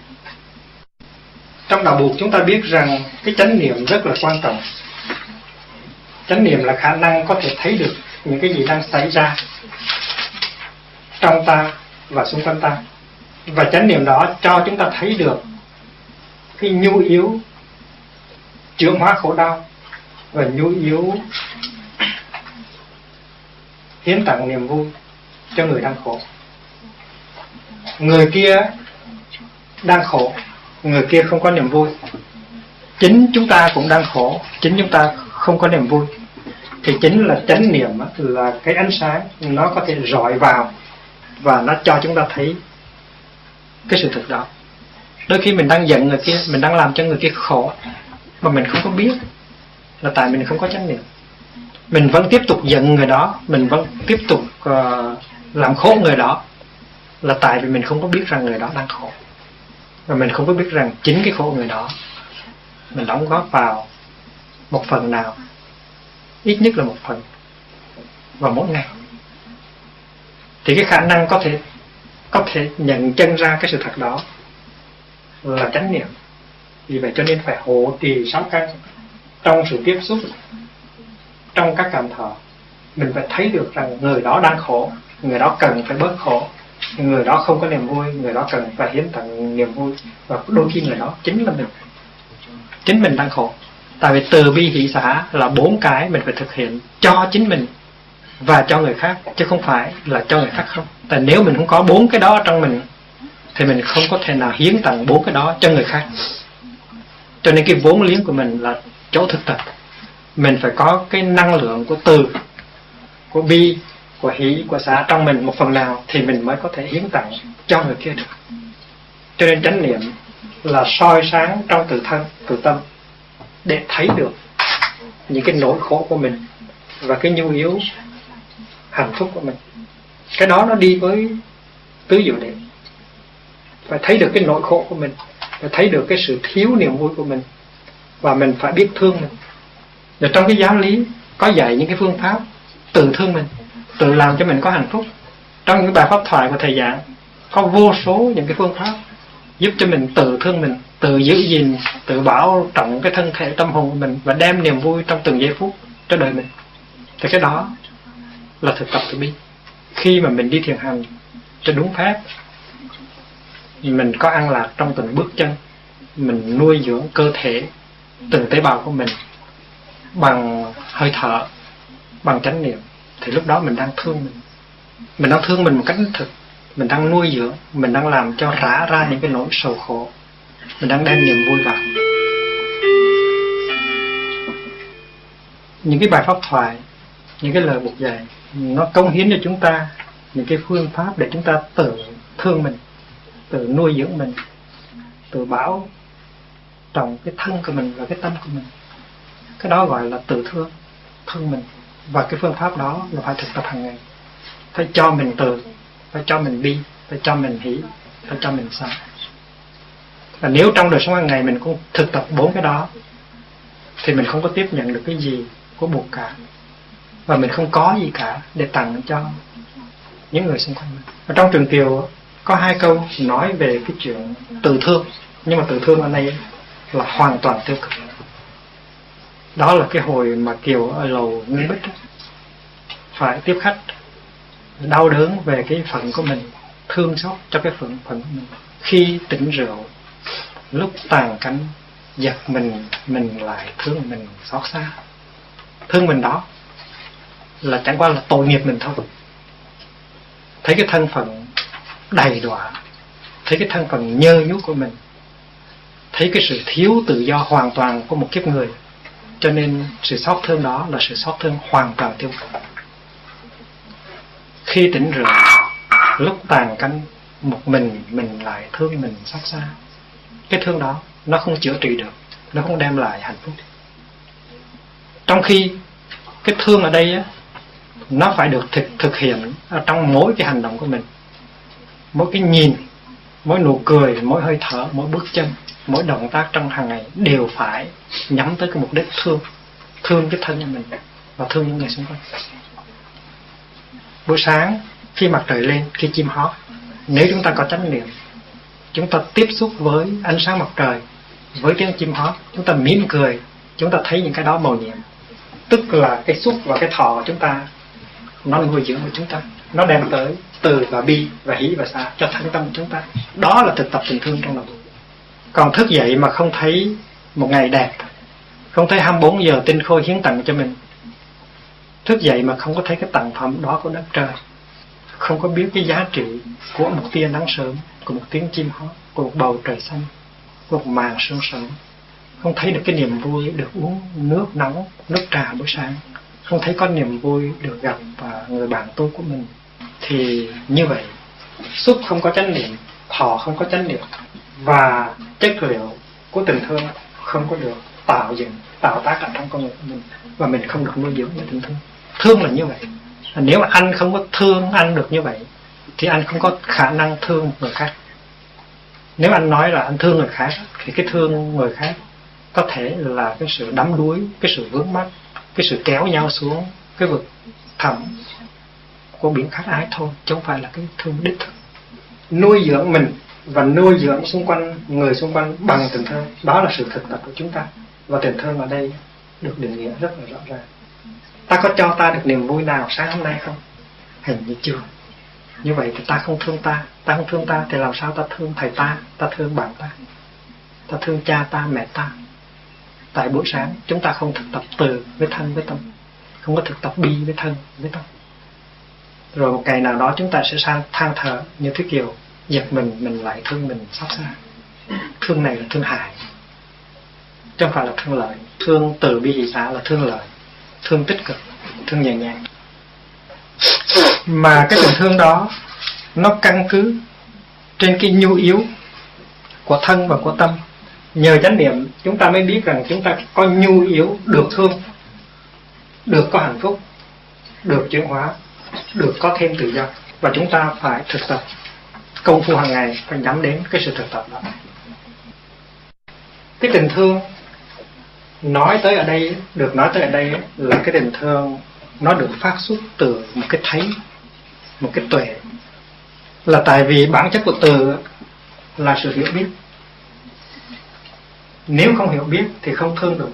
trong đạo buộc chúng ta biết rằng cái chánh niệm rất là quan trọng. Chánh niệm là khả năng có thể thấy được những cái gì đang xảy ra trong ta và xung quanh ta và chánh niệm đó cho chúng ta thấy được cái nhu yếu chữa hóa khổ đau và nhu yếu hiến tặng niềm vui cho người đang khổ. Người kia đang khổ, người kia không có niềm vui. Chính chúng ta cũng đang khổ, chính chúng ta không có niềm vui. Thì chính là chánh niệm là cái ánh sáng, nó có thể rọi vào và nó cho chúng ta thấy cái sự thực đó. Đôi khi mình đang giận người kia mình đang làm cho người kia khổ mà mình không có biết là tại mình không có chánh niệm. Mình vẫn tiếp tục giận người đó mình vẫn tiếp tục uh, làm khổ người đó là tại vì mình không có biết rằng người đó đang khổ. Và mình không có biết rằng chính cái khổ người đó mình đóng góp vào một phần nào ít nhất là một phần vào mỗi ngày. Thì cái khả năng có thể có thể nhận chân ra cái sự thật đó là chánh niệm. Vì vậy cho nên phải hộ trì sáu căn trong sự tiếp xúc, trong các cảm thọ. Mình phải thấy được rằng người đó đang khổ, người đó cần phải bớt khổ, người đó không có niềm vui, người đó cần phải hiến tặng niềm vui. Và đôi khi người đó chính là mình. Chính mình đang khổ. Tại vì từ bi hỷ xã là bốn cái mình phải thực hiện cho chính mình và cho người khác, chứ không phải là cho người khác không. Tại nếu mình không có bốn cái đó trong mình, thì mình không có thể nào hiến tặng bốn cái đó cho người khác. Cho nên cái vốn liếng của mình là chỗ thực tập. Mình phải có cái năng lượng của từ, của bi, của hỷ, của xã trong mình một phần nào thì mình mới có thể hiến tặng cho người kia được. Cho nên chánh niệm là soi sáng trong tự thân, tự tâm để thấy được những cái nỗi khổ của mình và cái nhu yếu hạnh phúc của mình. Cái đó nó đi với tứ diệu đế phải thấy được cái nỗi khổ của mình phải thấy được cái sự thiếu niềm vui của mình, và mình phải biết thương mình. Và trong cái giáo lý có dạy những cái phương pháp tự thương mình, tự làm cho mình có hạnh phúc. Trong những bài pháp thoại của thầy giảng, có vô số những cái phương pháp giúp cho mình tự thương mình, tự giữ gìn, tự bảo trọng cái thân thể tâm hồn của mình, và đem niềm vui trong từng giây phút cho đời mình. Thì cái đó là thực tập từ bi khi mà mình đi thiền hành cho đúng pháp, mình có ăn lạc trong từng bước chân mình nuôi dưỡng cơ thể từng tế bào của mình bằng hơi thở bằng chánh niệm thì lúc đó mình đang thương mình. Mình đang thương mình một cách thực. Mình đang nuôi dưỡng mình đang làm cho rã ra những cái nỗi sầu khổ. Mình đang đem niềm vui vào. Những cái bài pháp thoại những cái lời buộc dạy nó công hiến cho chúng ta những cái phương pháp để chúng ta tự thương mình, tự nuôi dưỡng mình, tự bảo trọng cái thân của mình và cái tâm của mình. Cái đó gọi là tự thương thương mình. Và cái phương pháp đó là phải thực tập hàng ngày. Phải cho mình từ, phải cho mình bi, phải cho mình hỷ, phải cho mình sợ và nếu trong đời sống hàng ngày mình cũng thực tập bốn cái đó, thì mình không có tiếp nhận được cái gì của buộc cả và mình không có gì cả để tặng cho những người xung quanh mình. Và trong trường kiều có hai câu nói về cái chuyện từ thương. Nhưng mà từ thương ở đây là hoàn toàn tiêu cực. Đó là cái hồi mà kiều ở lầu nguyên bích phải tiếp khách, đau đớn về cái phận của mình, thương xót cho cái phận phận của mình. Khi tỉnh rượu, lúc tàn cánh, giật mình mình lại thương mình xót xa. Thương mình đó là chẳng qua là tội nghiệp mình thôi. Thấy cái thân phận đầy đọa, thấy cái thân phận nhơ nhút của mình, thấy cái sự thiếu tự do hoàn toàn của một kiếp người, cho nên sự xót thương đó là sự xót thương hoàn toàn tiêu cực. Khi tỉnh rượu, lúc tàn canh một mình mình lại thương mình xót xa, cái thương đó nó không chữa trị được, nó không đem lại hạnh phúc. Trong khi cái thương ở đây á nó phải được thực thực hiện ở trong mỗi cái hành động của mình. Mỗi cái nhìn, mỗi nụ cười, mỗi hơi thở, mỗi bước chân, mỗi động tác trong hàng ngày đều phải nhắm tới cái mục đích thương thương cái thân của mình và thương những người xung quanh. Buổi sáng, khi mặt trời lên, khi chim hót, nếu chúng ta có chánh niệm, chúng ta tiếp xúc với ánh sáng mặt trời, với tiếng chim hót, chúng ta mỉm cười, chúng ta thấy những cái đó màu nhiệm. Tức là cái xúc và cái thọ của chúng ta nó nuôi dưỡng của chúng ta. Nó đem tới từ và bi và hỷ và xa cho thân tâm của chúng ta. Đó là thực tập tình thương trong lòng. Còn thức dậy mà không thấy một ngày đẹp, không thấy 24 giờ tinh khôi hiến tặng cho mình. Thức dậy mà không có thấy cái tặng phẩm đó của đất trời. Không có biết cái giá trị của một tia nắng sớm, của một tiếng chim hót, của một bầu trời xanh, của một màn sương sớm. Không thấy được cái niềm vui được uống nước nóng, nước trà buổi sáng không thấy có niềm vui được gặp và người bạn tu của mình, thì như vậy xúc không có chánh niệm, thọ không có chánh niệm, và chất liệu của tình thương không có được tạo dựng, tạo tác ở trong con người của mình, và mình không được nuôi dưỡng với tình thương. Thương là như vậy. Nếu mà anh không có thương anh được như vậy, thì anh không có khả năng thương người khác. Nếu anh nói là anh thương người khác, thì cái thương người khác có thể là cái sự đắm đuối, cái sự vướng mắc cái sự kéo nhau xuống, cái vực thẳm của biển khát ái thôi, chứ không phải là cái thương đích thực. Nuôi dưỡng mình và nuôi dưỡng xung quanh, người xung quanh bằng tình thương, đó là sự thực tập của chúng ta. Và tình thương ở đây được định nghĩa rất là rõ ràng. Ta có cho ta được niềm vui nào sáng hôm nay không? Hình như chưa. Như vậy thì ta không thương ta ta không thương ta thì làm sao ta thương thầy ta ta thương bạn ta ta thương cha ta, mẹ ta? Tại buổi sáng, chúng ta không thực tập từ với thân với tâm, không có thực tập bi với thân với tâm. Rồi một ngày nào đó chúng ta sẽ sang than thở như thế kiều, giật mình mình lại thương, mình xót xa. Thương này là thương hại, chứ không phải là thương lợi. Thương từ bi hỷ xã là thương lợi, thương tích cực, thương nhẹ nhàng. Mà cái tình thương đó, nó căn cứ trên cái nhu yếu của thân và của tâm nhờ chánh niệm, chúng ta mới biết rằng chúng ta có nhu yếu, được thương, được có hạnh phúc, được chuyển hóa, được có thêm tự do. Và chúng ta phải thực tập công phu hàng ngày phải nhắm đến cái sự thực tập đó. Cái tình thương nói tới ở đây, được nói tới ở đây là cái tình thương nó được phát xuất từ một cái thấy, một cái tuệ. Là tại vì bản chất của từ là sự hiểu biết nếu không hiểu biết thì không thương được.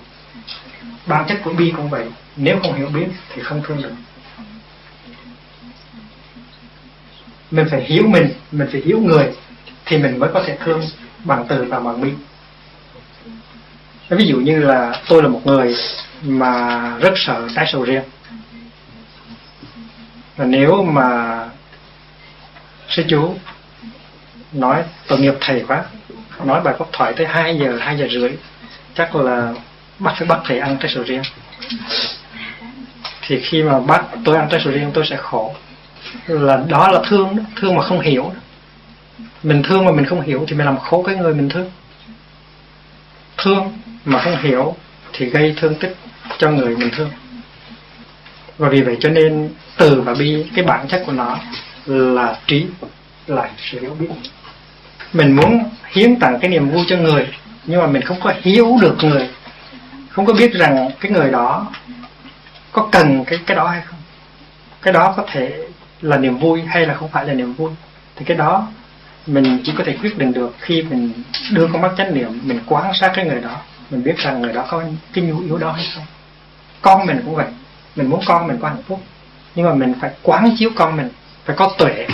Bản chất của bi cũng vậy. Nếu không hiểu biết thì không thương được. Mình phải hiểu mình mình phải hiểu người thì mình mới có thể thương bằng từ và bằng bi. Ví dụ như là tôi là một người mà rất sợ trái sầu riêng. Và nếu mà sư chú nói tội nghiệp thầy quá nói bài pháp thoại tới 2 giờ 2 giờ rưỡi. Chắc là bắt phải bắt thầy ăn trái sầu riêng. Thì khi mà bắt tôi ăn trái sầu riêng, tôi sẽ khổ. Là đó là thương đó. thương mà không hiểu đó. mình thương mà mình không hiểu thì mình làm khổ cái người mình thương. Thương mà không hiểu thì gây thương tích cho người mình thương. Và vì vậy cho nên từ và bi, cái bản chất của nó là trí, là sự hiểu biết mình muốn hiến tặng cái niềm vui cho người, nhưng mà mình không có hiểu được người, không có biết rằng cái người đó có cần cái cái đó hay không. Cái đó có thể là niềm vui hay là không phải là niềm vui. Thì cái đó mình chỉ có thể quyết định được khi mình đưa con mắt chánh niệm, mình quan sát cái người đó, mình biết rằng người đó có cái nhu yếu đó hay không. Con mình cũng vậy. Mình muốn con mình có hạnh phúc, nhưng mà mình phải quán chiếu con mình, phải có tuệ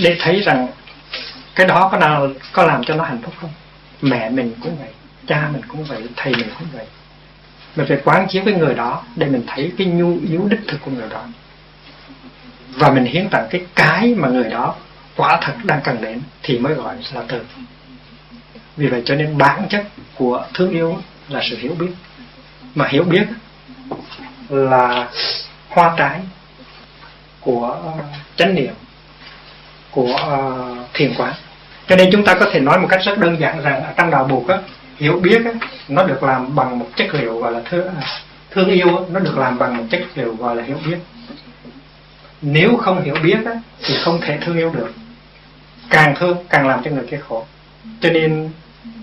để thấy rằng cái đó có nào có làm cho nó hạnh phúc không? Mẹ mình cũng vậy, cha mình cũng vậy, thầy mình cũng vậy. Mình phải quán chiếu với người đó để mình thấy cái nhu, yếu đích thực của người đó. Và mình hiến tặng cái cái mà người đó quả thật đang cần đến thì mới gọi là từ. Vì vậy cho nên bản chất của thương yêu là sự hiểu biết. Mà hiểu biết là hoa trái của ờ, chánh niệm của ờ, thiền quán cho nên chúng ta có thể nói một cách rất đơn giản rằng ở trong đạo buộc á, hiểu biết á, nó được làm bằng một chất liệu gọi là thương, à, thương yêu á, nó được làm bằng một chất liệu gọi là hiểu biết. Nếu không hiểu biết á, thì không thể thương yêu được. Càng thương càng làm cho người kia khổ. Cho nên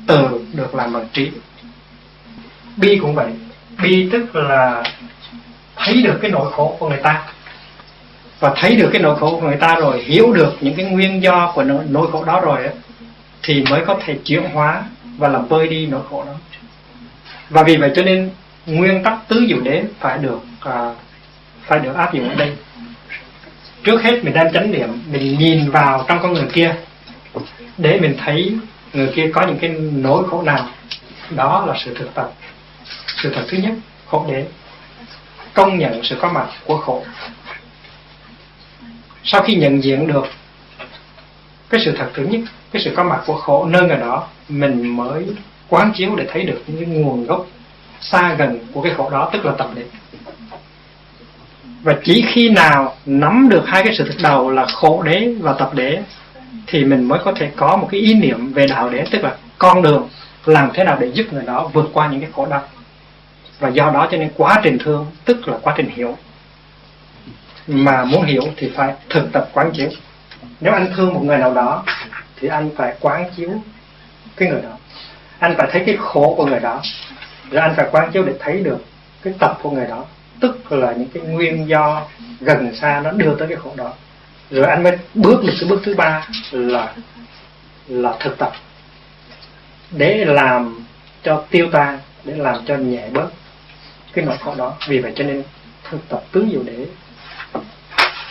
từ được làm bằng trí. Bi cũng vậy. Bi tức là thấy được cái nỗi khổ của người ta và thấy được cái nỗi khổ của người ta rồi hiểu được những cái nguyên do của nỗi, nỗi khổ đó rồi thì mới có thể chuyển hóa và làm bơi đi nỗi khổ đó. Và vì vậy cho nên nguyên tắc tứ diệu đế phải được à, phải được áp dụng ở đây. Trước hết mình đem chánh niệm mình nhìn vào trong con người kia để mình thấy người kia có những cái nỗi khổ nào. Đó là sự thực tập. Sự thật thứ nhất khổ đế. Công nhận sự có mặt của khổ sau khi nhận diện được cái sự thật thứ nhất, cái sự có mặt của khổ, nơi ở đó, mình mới quán chiếu để thấy được những cái nguồn gốc xa gần của cái khổ đó, tức là tập đế và chỉ khi nào nắm được hai cái sự thật đầu là khổ đế và tập đế, thì mình mới có thể có một cái ý niệm về đạo đế, tức là con đường làm thế nào để giúp người đó vượt qua những cái khổ đau. Và do đó cho nên quá trình thương, tức là quá trình hiểu mà muốn hiểu thì phải thực tập quán chiếu. Nếu anh thương một người nào đó, thì anh phải quán chiếu cái người đó. Anh phải thấy cái khổ của người đó, rồi anh phải quán chiếu để thấy được cái tập của người đó. Tức là những cái nguyên do gần xa nó đưa tới cái khổ đó. Rồi anh mới bước được cái bước thứ ba là là thực tập. Để làm cho tiêu tan, để làm cho nhẹ bớt cái nỗi khổ đó. Vì vậy cho nên thực tập tứ diệu để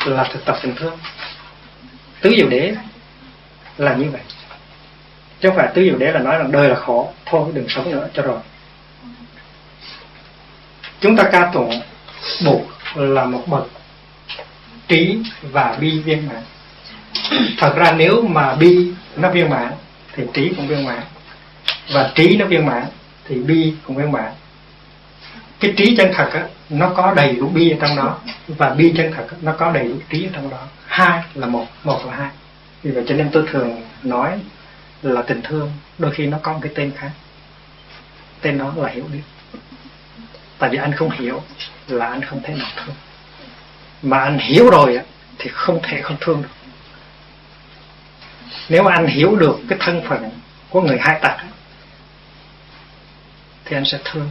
là thực tập tình thương. Tứ diệu đế là như vậy. Chứ không phải tứ diệu đế là nói rằng đời là khổ, thôi đừng sống nữa, cho rồi. Chúng ta ca tụng bụt là một bậc trí và bi viên mãn. Thật ra nếu mà bi nó viên mãn, thì trí cũng viên mãn. Và trí nó viên mãn, thì bi cũng viên mãn cái trí chân thật á, nó có đầy đủ bi ở trong đó. Và bi chân thật á, nó có đầy đủ trí ở trong đó. Hai là một một là hai. Vì vậy cho nên tôi thường nói là tình thương đôi khi nó có một cái tên khác. Tên đó là hiểu biết. Tại vì anh không hiểu là anh không thể nào thương. Mà anh hiểu rồi thì không thể không thương được. Nếu anh hiểu được cái thân phận của người hai tật thì anh sẽ thương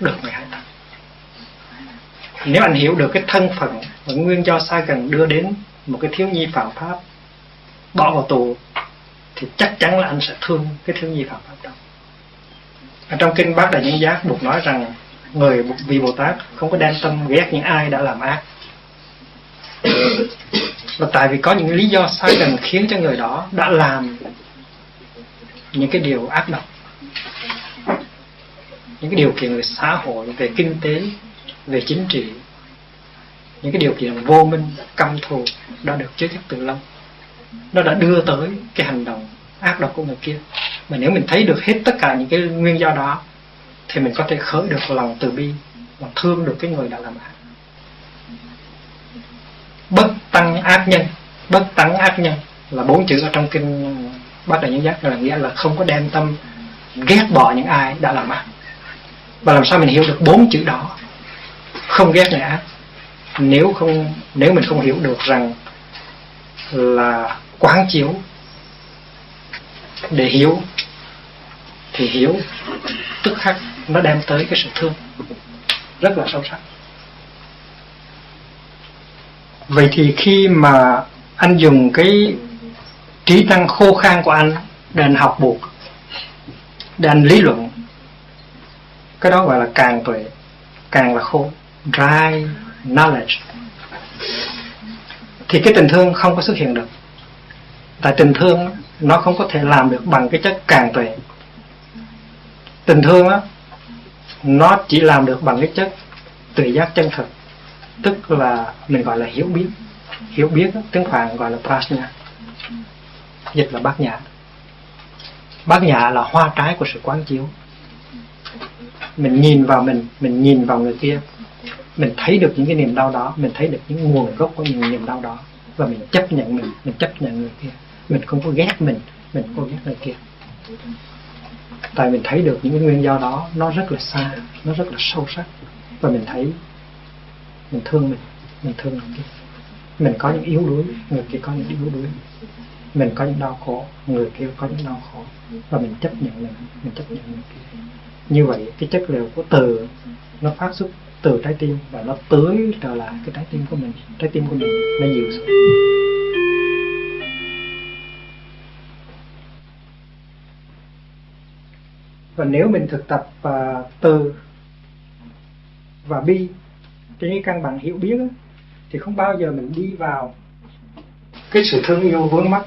được người tầng nếu anh hiểu được cái thân phận và nguyên do sai cần đưa đến một cái thiếu nhi phạm pháp, bỏ vào tù, thì chắc chắn là anh sẽ thương cái thiếu nhi phạm pháp đó. Ở trong kinh bát đại nhân giác buộc nói rằng, người vị bồ tát không có đem tâm ghét những ai đã làm ác. Và tại vì có những lý do sai cần khiến cho người đó đã làm những cái điều ác độc những cái điều kiện về xã hội, về kinh tế, về chính trị, những cái điều kiện vô minh, căm thù đã được chế chấp từ lâu nó đã đưa tới cái hành động ác độc của người kia. Mà nếu mình thấy được hết tất cả những cái nguyên do đó, thì mình có thể khởi được lòng từ bi và thương được cái người đã làm ác. Bất tăng ác nhân. Bất tăng ác nhân là bốn chữ ở trong kinh bát đại nhân giác, là nghĩa là không có đem tâm ghét bỏ những ai đã làm ác và làm sao mình hiểu được bốn chữ đó? Không ghét người ác. Nếu không, nếu mình không hiểu được rằng là quán chiếu, để hiểu, thì hiểu, tức khắc nó đem tới cái sự thương. Rất là sâu sắc. Vậy thì khi mà anh dùng cái trí năng khô khan của anh để anh học buộc, để anh lý luận cái đó gọi là càng tuệ, càng là khô dry knowledge. Thì cái tình thương không có xuất hiện được. Tại tình thương, nó không có thể làm được bằng cái chất càng tuệ. Tình thương á, nó chỉ làm được bằng cái chất tự giác chân thực tức là mình gọi là hiểu biết. Hiểu biết tiếng phạn gọi là prajna. Dịch là bát nhã. Bát nhã là hoa trái của sự quán chiếu mình nhìn vào mình mình nhìn vào người kia. Mình thấy được những cái niềm đau đó, mình thấy được những nguồn gốc của những niềm đau đó. Và mình chấp nhận mình mình chấp nhận người kia. Mình không có ghét mình mình không có ghét người kia. Tại mình thấy được những cái nguyên do đó, nó rất là xa, nó rất là sâu sắc. Và mình thấy, mình thương mình mình thương người kia. Mình có những yếu đuối, người kia có những yếu đuối. Mình có những đau khổ, người kia có những đau khổ. Và mình chấp nhận mình mình chấp nhận người kia như vậy cái chất liệu của từ nó phát xuất từ trái tim và nó tưới trở lại cái trái tim của mình. Trái tim của mình nó nhiều xuống và nếu mình thực tập uh, từ và bi cái căn bản hiểu biết đó, thì không bao giờ mình đi vào cái sự thương yêu vướng mắc.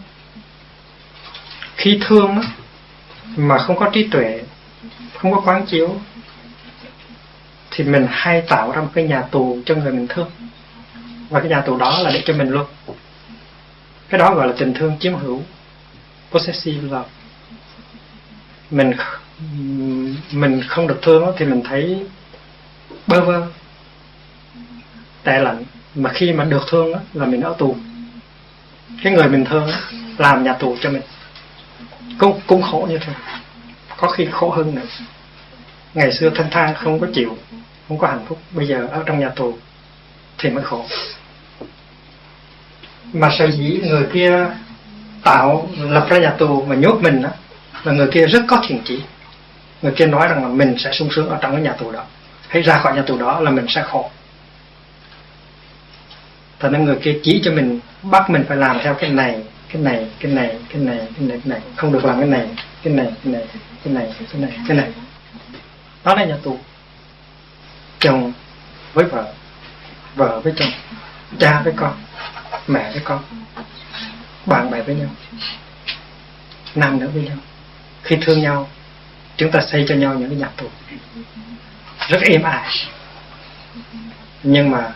Khi thương đó, mà không có trí tuệ không có quán chiếu, thì mình hay tạo ra một cái nhà tù cho người mình thương. Và cái nhà tù đó là để cho mình luôn. Cái đó gọi là tình thương chiếm hữu, possessive love. Mình mình không được thương thì mình thấy bơ vơ tệ lạnh. Mà khi mà được thương là mình ở tù. Cái người mình thương làm nhà tù cho mình. Cũng cũng khổ như thế có khi khổ hơn nữa. Ngày xưa thanh thang không có chịu, không có hạnh phúc. Bây giờ ở trong nhà tù thì mới khổ. Mà sở dĩ người kia tạo, lập ra nhà tù mà nhốt mình đó là người kia rất có thiện chỉ người kia nói rằng là mình sẽ sung sướng ở trong cái nhà tù đó. Hãy ra khỏi nhà tù đó là mình sẽ khổ. Thế nên người kia chỉ cho mình, bắt mình phải làm theo cái này cái này cái này cái này cái này cái này. Không được làm cái này cái này cái này cái này cái này cái này. Đó là nhà tù. Chồng với vợ vợ với chồng, cha với con, mẹ với con, bạn bè với nhau, nam nữ với nhau. Khi thương nhau, chúng ta xây cho nhau những cái nhà tù. Rất êm ả. Nhưng mà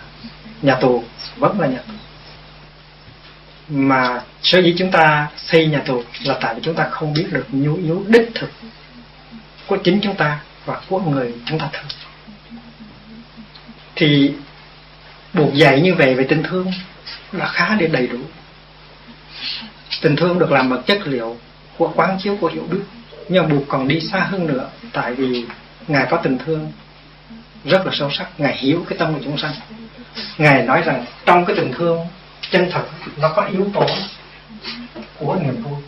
nhà tù vẫn là nhà tù mà sở dĩ chúng ta xây nhà tù là tại vì chúng ta không biết được nhu yếu đích thực của chính chúng ta và của người chúng ta thương thì buộc dạy như vậy về tình thương là khá để đầy đủ. Tình thương được làm bằng chất liệu của quán chiếu của hiểu biết, nhưng buộc còn đi xa hơn nữa, tại vì ngài có tình thương rất là sâu sắc. Ngài hiểu cái tâm của chúng sanh. Ngài nói rằng trong cái tình thương chân thật, nó có yếu tố của niềm vui.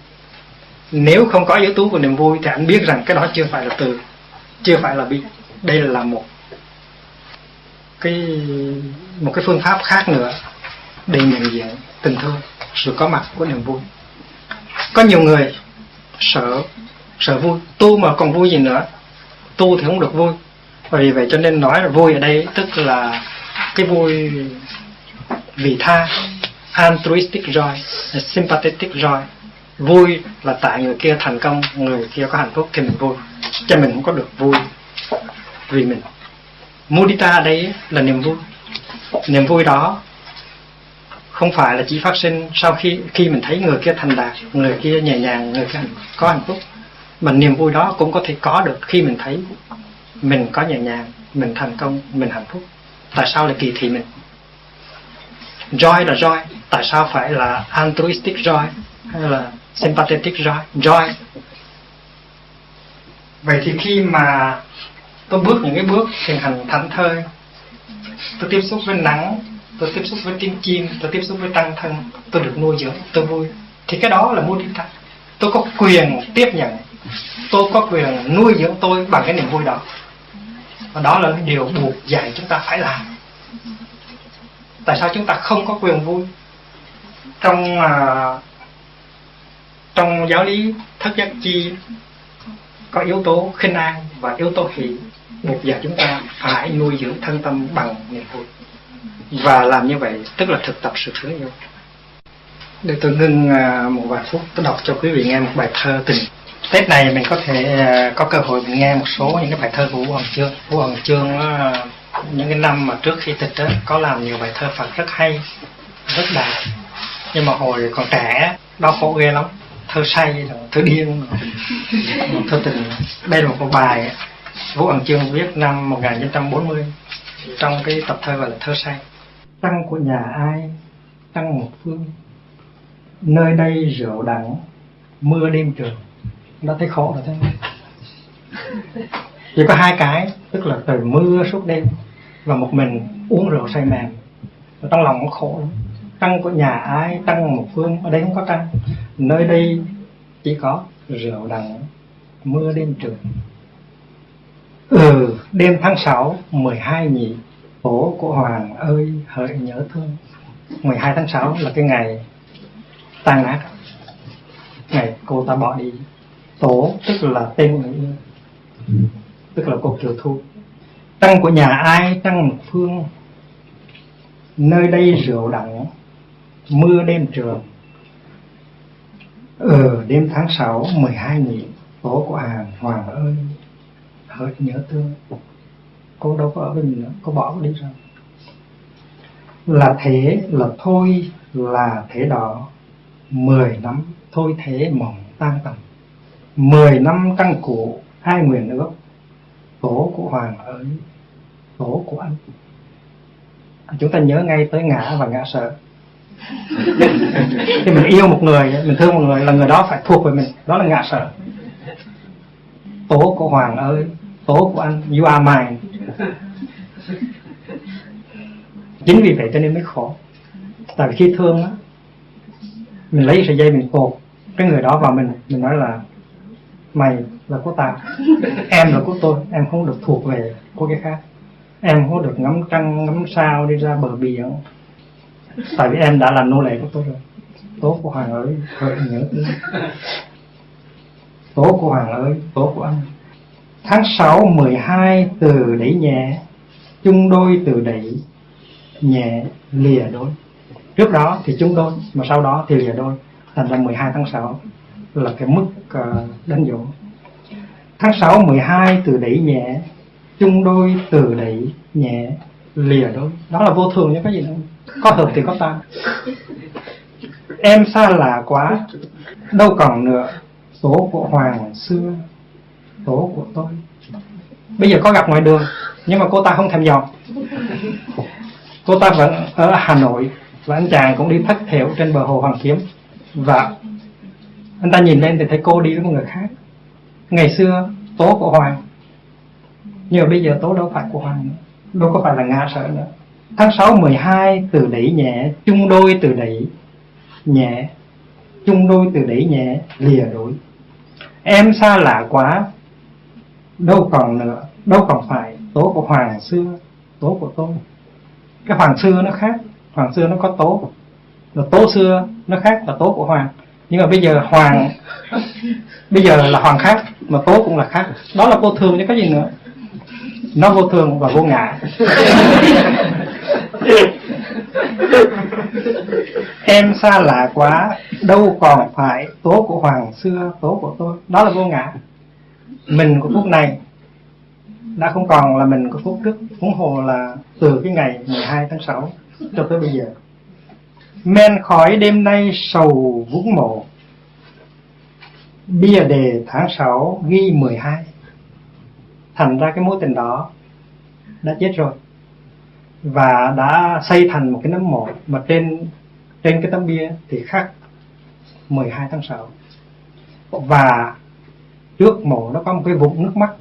Nếu không có yếu tố của niềm vui thì anh biết rằng cái đó chưa phải là từ, chưa phải là bi. Đây là một cái một cái phương pháp khác nữa để nhận diện tình thương, sự có mặt của niềm vui. Có nhiều người sợ sợ vui. Tu mà còn vui gì nữa? Tu thì không được vui. Vì vậy cho nên nói là vui ở đây tức là cái vui vì tha altruistic joy sympathetic joy. Vui là tại người kia thành công, người kia có hạnh phúc thì mình vui. Cho mình cũng có được vui vì mình. Mudita đấy là niềm vui. Niềm vui đó không phải là chỉ phát sinh sau khi khi mình thấy người kia thành đạt, người kia nhẹ nhàng, người kia có hạnh phúc. Mà niềm vui đó cũng có thể có được khi mình thấy mình có nhẹ nhàng, mình thành công, mình hạnh phúc. Tại sao lại kỳ thị mình? Joy là joy tại sao phải là altruistic joy hay là sympathetic joy? Joy. Vậy thì khi mà tôi bước những cái bước thiền hành thảnh thơi, tôi tiếp xúc với nắng, tôi tiếp xúc với tiếng chim, tôi tiếp xúc với tăng thân, tôi được nuôi dưỡng, tôi vui. Thì cái đó là mudita tôi có quyền tiếp nhận, tôi có quyền nuôi dưỡng tôi bằng cái niềm vui đó. Và đó là điều buộc dạy chúng ta phải làm. Tại sao chúng ta không có quyền vui? Trong uh, trong giáo lý thất giác chi có yếu tố khinh an và yếu tố hỷ buộc giờ chúng ta phải nuôi dưỡng thân tâm bằng niềm vui và làm như vậy tức là thực tập sự thương yêu để tôi ngưng uh, một vài phút tôi đọc cho quý vị nghe một bài thơ tình. Tết này mình có thể uh, có cơ hội mình nghe một số những cái bài thơ của Vũ Hoàng Chương. Vũ Hoàng Chương uh, những cái năm mà trước khi tịch đó, có làm nhiều bài thơ Phật rất hay rất đạt nhưng mà hồi còn trẻ, đau khổ ghê lắm. Thơ say, thơ điên. Thơ tình, đây là một bài Vũ ẩn Chương viết năm 1940 trong cái tập thơ gọi là thơ say. Tăng của nhà ai, Tăng một phương. Nơi đây rượu đắng, Mưa đêm trường đã thấy khổ rồi thế. Chỉ có hai cái, Tức là trời mưa suốt đêm Và một mình uống rượu say mềm. Trong lòng cũng khổ lắm. Tăng của nhà ai Tăng một phương Ở đây không có tăng. Nơi đây chỉ có rượu đắng Mưa đêm trường Ừ, đêm tháng 6, 12 nhị Tổ của Hoàng ơi hỡi nhớ thương. 12 tháng 6 là cái ngày tan nát. Ngày cô ta bỏ đi. Tổ tức là tên người yêu Tức là cô Kiều Thu. Tăng của nhà ai tăng một phương. Nơi đây rượu đắng Mưa đêm trường. Ừ đêm tháng 6 12 nhịp Tổ của Hàng Hoàng ơi hỡi nhớ thương. Cô đâu có ở với mình nữa, cô bỏ cô đi rồi. Là thế, là thôi, là thế đó. Mười năm, thôi thế mỏng tan tầm. Mười năm trăng cụ, hai nguyện ước. Tổ của hoàng ơi tổ của anh. Chúng ta nhớ ngay tới ngã và ngã sợ thì mình yêu một người, mình thương một người là người đó phải thuộc về mình. Đó là ngạ sở. Tố của hoàng ơi, tố của anh, you are mine. Chính vì vậy cho nên mới khổ. Tại vì khi thương á, mình lấy sợi dây mình cột cái người đó vào mình mình nói là, mày là của tao, em là của tôi, em không được thuộc về của cái khác. Em không được ngắm trăng, ngắm sao đi ra bờ biển tại vì em đã là nô lệ của tôi rồi. Tố của hoàng ơi hỡi nhớ tố của hoàng ơi tố của anh. Tháng 6 12 từ đẩy nhẹ. Chung đôi, từ đẩy nhẹ, lìa đôi. Trước đó thì chung đôi, mà sau đó thì lìa đôi. Thành ra 12 tháng 6 là cái mức ờ, đánh dấu. Tháng 6 12 từ đẩy nhẹ. Chung đôi, từ đẩy nhẹ, lìa đôi. Đó là vô thường chứ có gì đâu có hợp thì có tan. Em xa lạ quá. Đâu còn nữa. Số của hoàng xưa, số của tôi. Bây giờ có gặp ngoài đường, nhưng mà cô ta không thèm dò. Cô ta vẫn ở Hà Nội, và anh chàng cũng đi thất thiểu trên bờ hồ Hoàng Kiếm. Và anh ta nhìn lên thì thấy cô đi với một người khác. Ngày xưa, tố của Hoàng. Nhưng mà bây giờ tố đâu phải của Hoàng nữa. Đâu có phải là Nga sợ nữa tháng 6 12 từ đẩy nhẹ, chung đôi từ đẩy nhẹ, chung đôi từ đẩy nhẹ, lìa đuổi em xa lạ quá, đâu còn nữa đâu còn phải, tố của hoàng xưa, tố của tôi. Cái hoàng xưa nó khác, hoàng xưa nó có tố. Là tố xưa nó khác là tố của hoàng. Nhưng mà bây giờ hoàng, bây giờ là hoàng khác, mà tố cũng là khác. Đó là cô thường chứ có gì nữa nó vô thường và vô ngã em xa lạ quá đâu còn phải tố của hoàng xưa tố của tôi. Đó là vô ngã mình của phút này đã không còn là mình của phút trước. Huống hồ là từ cái ngày 12 tháng 6 cho tới bây giờ. Men khói đêm nay sầu vũng mộ. Bia đề tháng 6 ghi 12 thành ra cái mối tình đó đã chết rồi. Và đã xây thành một cái nấm mộ, mà trên trên cái tấm bia thì khắc 12 tháng 6 và trước mộ nó có một cái vũng nước mắt.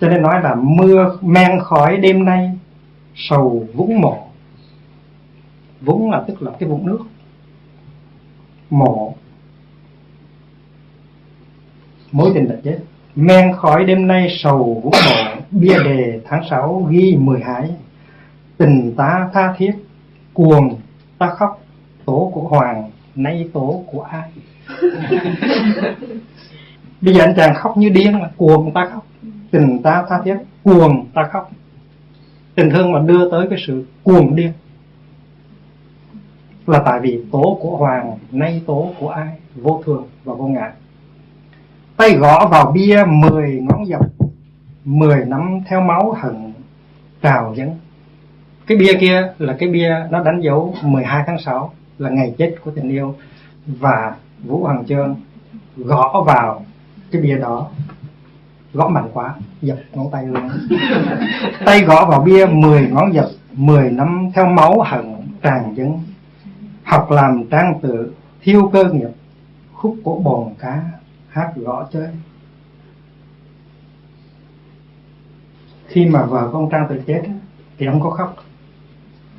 Cho nên nói là mưa men khói đêm nay sầu vũng mộ. Vũng là tức là cái vũng nước mộ. Mối tình đã chết men khói đêm nay sầu vũng mộ bia đề tháng 6 ghi mười hải tình ta tha thiết cuồng ta khóc tố của hoàng nay tố của ai? Bây giờ anh chàng khóc như điên là cuồng ta khóc. Tình ta tha thiết cuồng ta khóc. Tình thương mà đưa tới cái sự cuồng điên. Là tại vì tố của hoàng nay tố của ai? Vô thường và vô ngã tay gõ vào bia mười ngón dọc mười nắm theo máu hận trào dâng. Cái bia kia là cái bia nó đánh dấu 12 tháng 6 là ngày chết của tình yêu. Và Vũ Hoàng Trơn gõ vào cái bia đó gõ mạnh quá dập ngón tay luôn. Tay gõ vào bia 10 ngón dập 10 năm theo máu hận tràn dâng. Học làm trang tự thiêu cơ nghiệp khúc của bồn cá hát gõ chơi khi mà vợ con trang tự chết thì ông có khóc.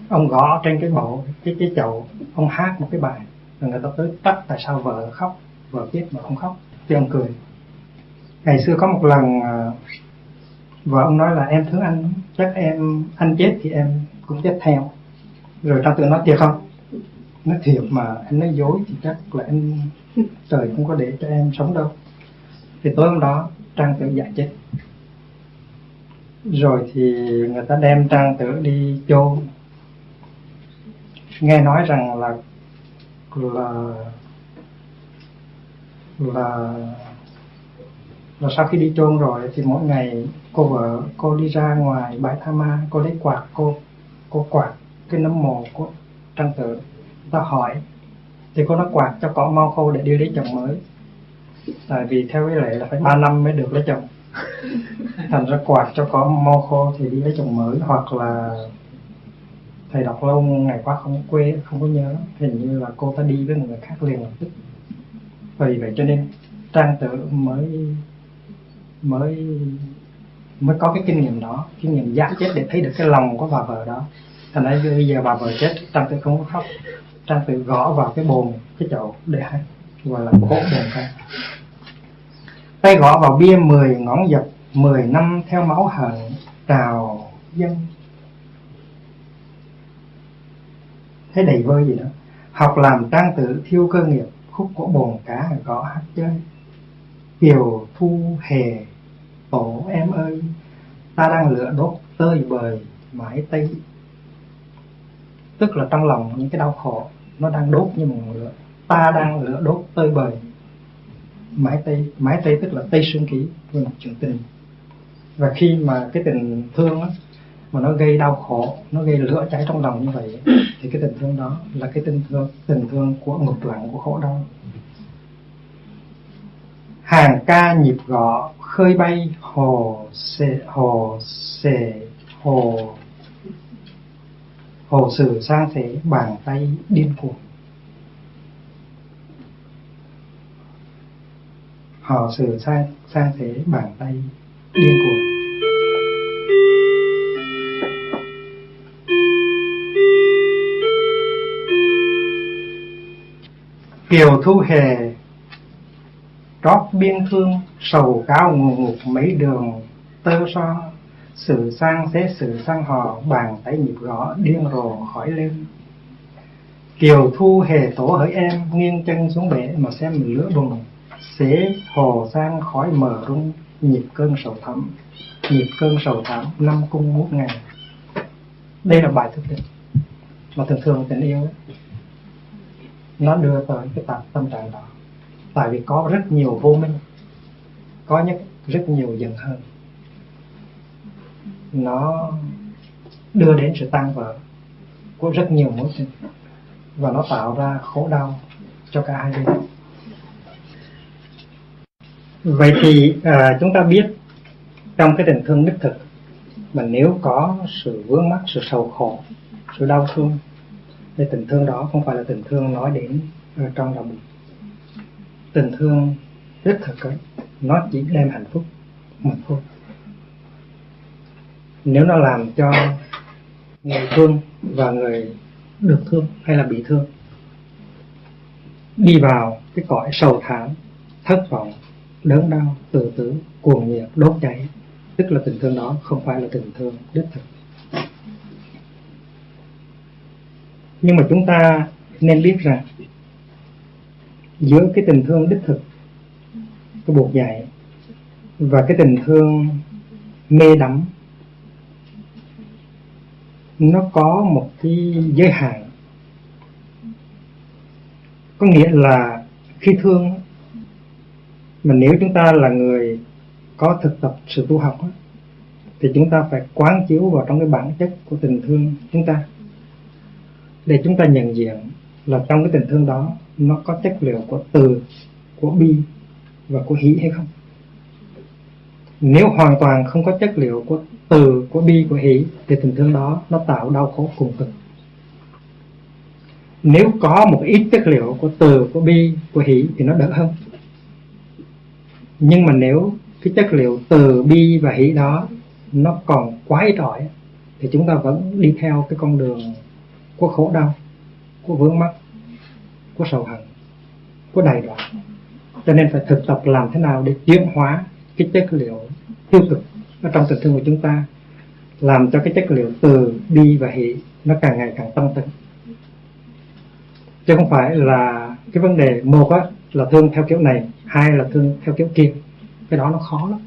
Ông gõ trên cái bộ, cái cái chậu, ông hát một cái bài. Rồi người ta tới trách tại sao vợ khóc, vợ chết mà không khóc. Thì ông cười. Ngày xưa có một lần à, vợ ông nói là em thương anh, chắc em, anh chết thì em cũng chết theo. Rồi trang tự nói thiệt không? Nói thiệt mà anh nói dối thì chắc là em trời không có để cho em sống đâu. Thì tối hôm đó, trang tử giải chết. Rồi thì người ta đem trang tử đi chôn. Nghe nói rằng là là là là sau khi đi chôn rồi thì mỗi ngày cô vợ cô đi ra ngoài bãi tha ma, cô lấy quạt, cô cô quạt cái nấm mồ của trang tử. Ta hỏi thì cô nó quạt cho cỏ mau khô để đi lấy chồng mới. Tại vì theo cái lệ là phải ba năm mới được lấy chồng. Thành ra quạt cho có mau khô thì đi lấy chồng mới, hoặc là thầy đọc lâu ngày qua không quê, không có nhớ hình như là cô ta đi với một người khác liền lập tức. Vì vậy cho nên trang tự mới mới mới có cái kinh nghiệm đó, kinh nghiệm giác chết để thấy được cái lòng của bà vợ đó. Thành ra bây giờ bà vợ chết, trang tự không có khóc trang tự gõ vào cái bồn, cái chậu để hay, gọi là cốt bồn ca tay gõ vào bia mười ngón dập mười năm theo máu hận trào dân thế đầy vơi gì đó học làm trang tử thiêu cơ nghiệp, khúc của bồn cá gõ hát chơi. Kiều thu hề, tổ em ơi, ta đang lửa đốt tơi bời mãi tây tức là trong lòng những cái đau khổ nó đang đốt như một ngọn lửa. Ta đang lửa đốt tơi bời. Mãi tây mãi tây tức là tây xương ký về mặt chuyện tình. Và khi mà cái tình thương đó, mà nó gây đau khổ nó gây lửa cháy trong lòng như vậy thì cái tình thương đó là cái tình thương tình thương của ngục lặng của khổ đau. Hàng ca nhịp gõ khơi bay hồ xề hồ xề hồ hồ sử xa thế bàn tay điên cuồng. Họ sử xa xa thế bàn tay điên cuồng. Kiều Thu Hề, trót biên thương sầu cao ngủ ngục mấy đường, tơ so sự sang xế sự sang hò bàn tay nhịp gõ điên rồ khỏi lên kiều thu hề tổ hỡi em nghiêng chân xuống bể mà xem mình lửa bùng. Xế hồ sang khói mờ rung nhịp cơn sầu thắm nhịp cơn sầu thắm năm cung ngút ngày đây là bài thức định mà thường thường tình yêu ấy, nó đưa tới cái tạp tâm trạng đó. Tại vì có rất nhiều vô minh có nhất rất nhiều dần hơn nó đưa đến sự tan vỡ của rất nhiều mối tình và nó tạo ra khổ đau cho cả hai bên. Vậy thì à, chúng ta biết trong cái tình thương đích thực mà nếu có sự vướng mắc sự sầu khổ sự đau thương thì tình thương đó không phải là tình thương nói đến ở trong lòng tình thương đích thực ấy, nó chỉ đem hạnh phúc mà thôi nếu nó làm cho người thương và người được thương hay là bị thương đi vào cái cõi sầu thảm, thất vọng, đớn đau, tự tử, cuồng nhiệt, đốt cháy, tức là tình thương đó không phải là tình thương đích thực. Nhưng mà chúng ta nên biết rằng giữa cái tình thương đích thực, cái buộc dạy và cái tình thương mê đắm nó có một cái giới hạn. Có nghĩa là khi thương, mà nếu chúng ta là người có thực tập sự tu học thì chúng ta phải quán chiếu vào trong cái bản chất của tình thương chúng ta. Để chúng ta nhận diện là trong cái tình thương đó, nó có chất liệu của từ, của bi và của hỷ hay không. Nếu hoàn toàn không có chất liệu của từ, của bi, của hỷ, thì tình thương đó nó tạo đau khổ cùng cực. Nếu có một ít chất liệu của từ, của bi, của hỷ thì nó đỡ hơn. Nhưng mà nếu cái chất liệu từ, bi và hỷ đó nó còn quá ít ỏi thì chúng ta vẫn đi theo cái con đường của khổ đau, của vướng mắc, của sầu hận, của đầy đọa. Cho nên phải thực tập làm thế nào để chuyển hóa cái chất liệu tiêu cực ở trong tình thương của chúng ta làm cho cái chất liệu từ bi và hỷ nó càng ngày càng tăng tính chứ không phải là cái vấn đề một á, là thương theo kiểu này hai là thương theo kiểu kia. Cái đó nó khó lắm.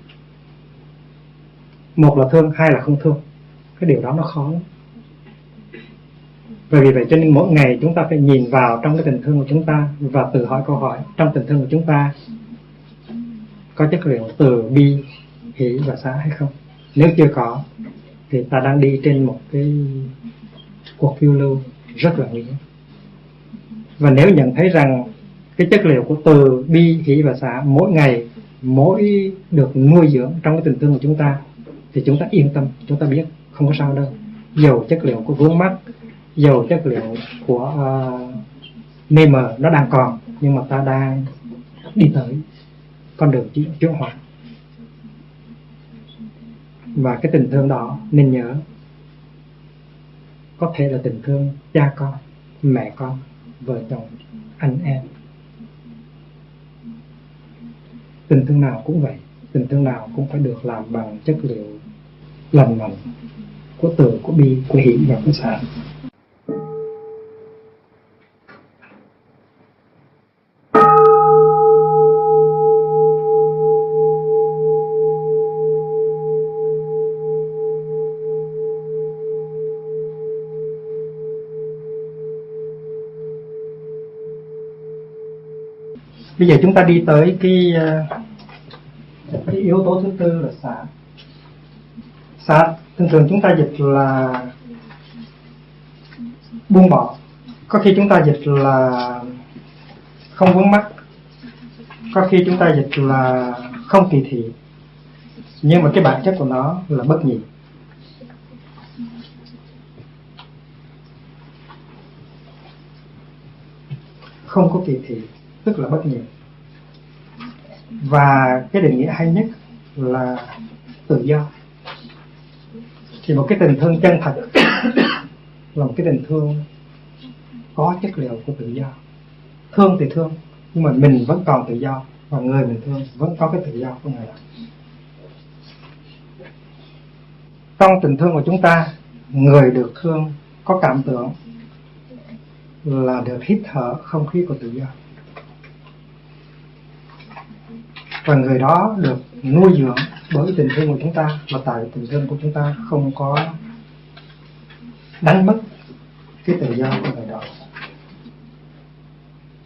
Một là thương hai là không thương. Cái điều đó nó khó lắm. Bởi vì vậy cho nên mỗi ngày chúng ta phải nhìn vào trong cái tình thương của chúng ta và tự hỏi câu hỏi trong tình thương của chúng ta có chất liệu từ bi hỷ và xá hay không? Nếu chưa có thì ta đang đi trên một cái cuộc phiêu lưu rất là nguy hiểm và nếu nhận thấy rằng cái chất liệu của từ bi hỷ và xả mỗi ngày mỗi được nuôi dưỡng trong cái tình thương của chúng ta thì chúng ta yên tâm chúng ta biết không có sao đâu. Dầu chất liệu của vướng mắc dầu chất liệu của uh, mê mờ nó đang còn nhưng mà ta đang đi tới con đường chuyển hóa và cái tình thương đó nên nhớ. Có thể là tình thương cha con, mẹ con, vợ chồng, anh em. Tình thương nào cũng vậy, tình thương nào cũng phải được làm bằng chất liệu lành mạnh của từ, của bi, của hỷ và của sản bây giờ chúng ta đi tới cái ờ, cái yếu tố thứ tư là xả xả thường thường chúng ta dịch là buông bỏ. Có khi chúng ta dịch là không vướng mắc. Có khi chúng ta dịch là không kỳ thị. Nhưng mà cái bản chất của nó là bất nhị. Không có kỳ thị tức là bất nhiệt và cái định nghĩa hay nhất là tự do. Thì một cái tình thương chân thật là một cái tình thương có chất liệu của tự do. Thương thì thương, nhưng mà mình vẫn còn tự do và người mình thương vẫn có cái tự do của người đó. Trong tình thương của chúng ta, người được thương có cảm tưởng là được hít thở không khí của tự do. Và người đó được nuôi dưỡng bởi tình thương của chúng ta và tại tình thương của chúng ta không có đánh mất cái tự do của người đó.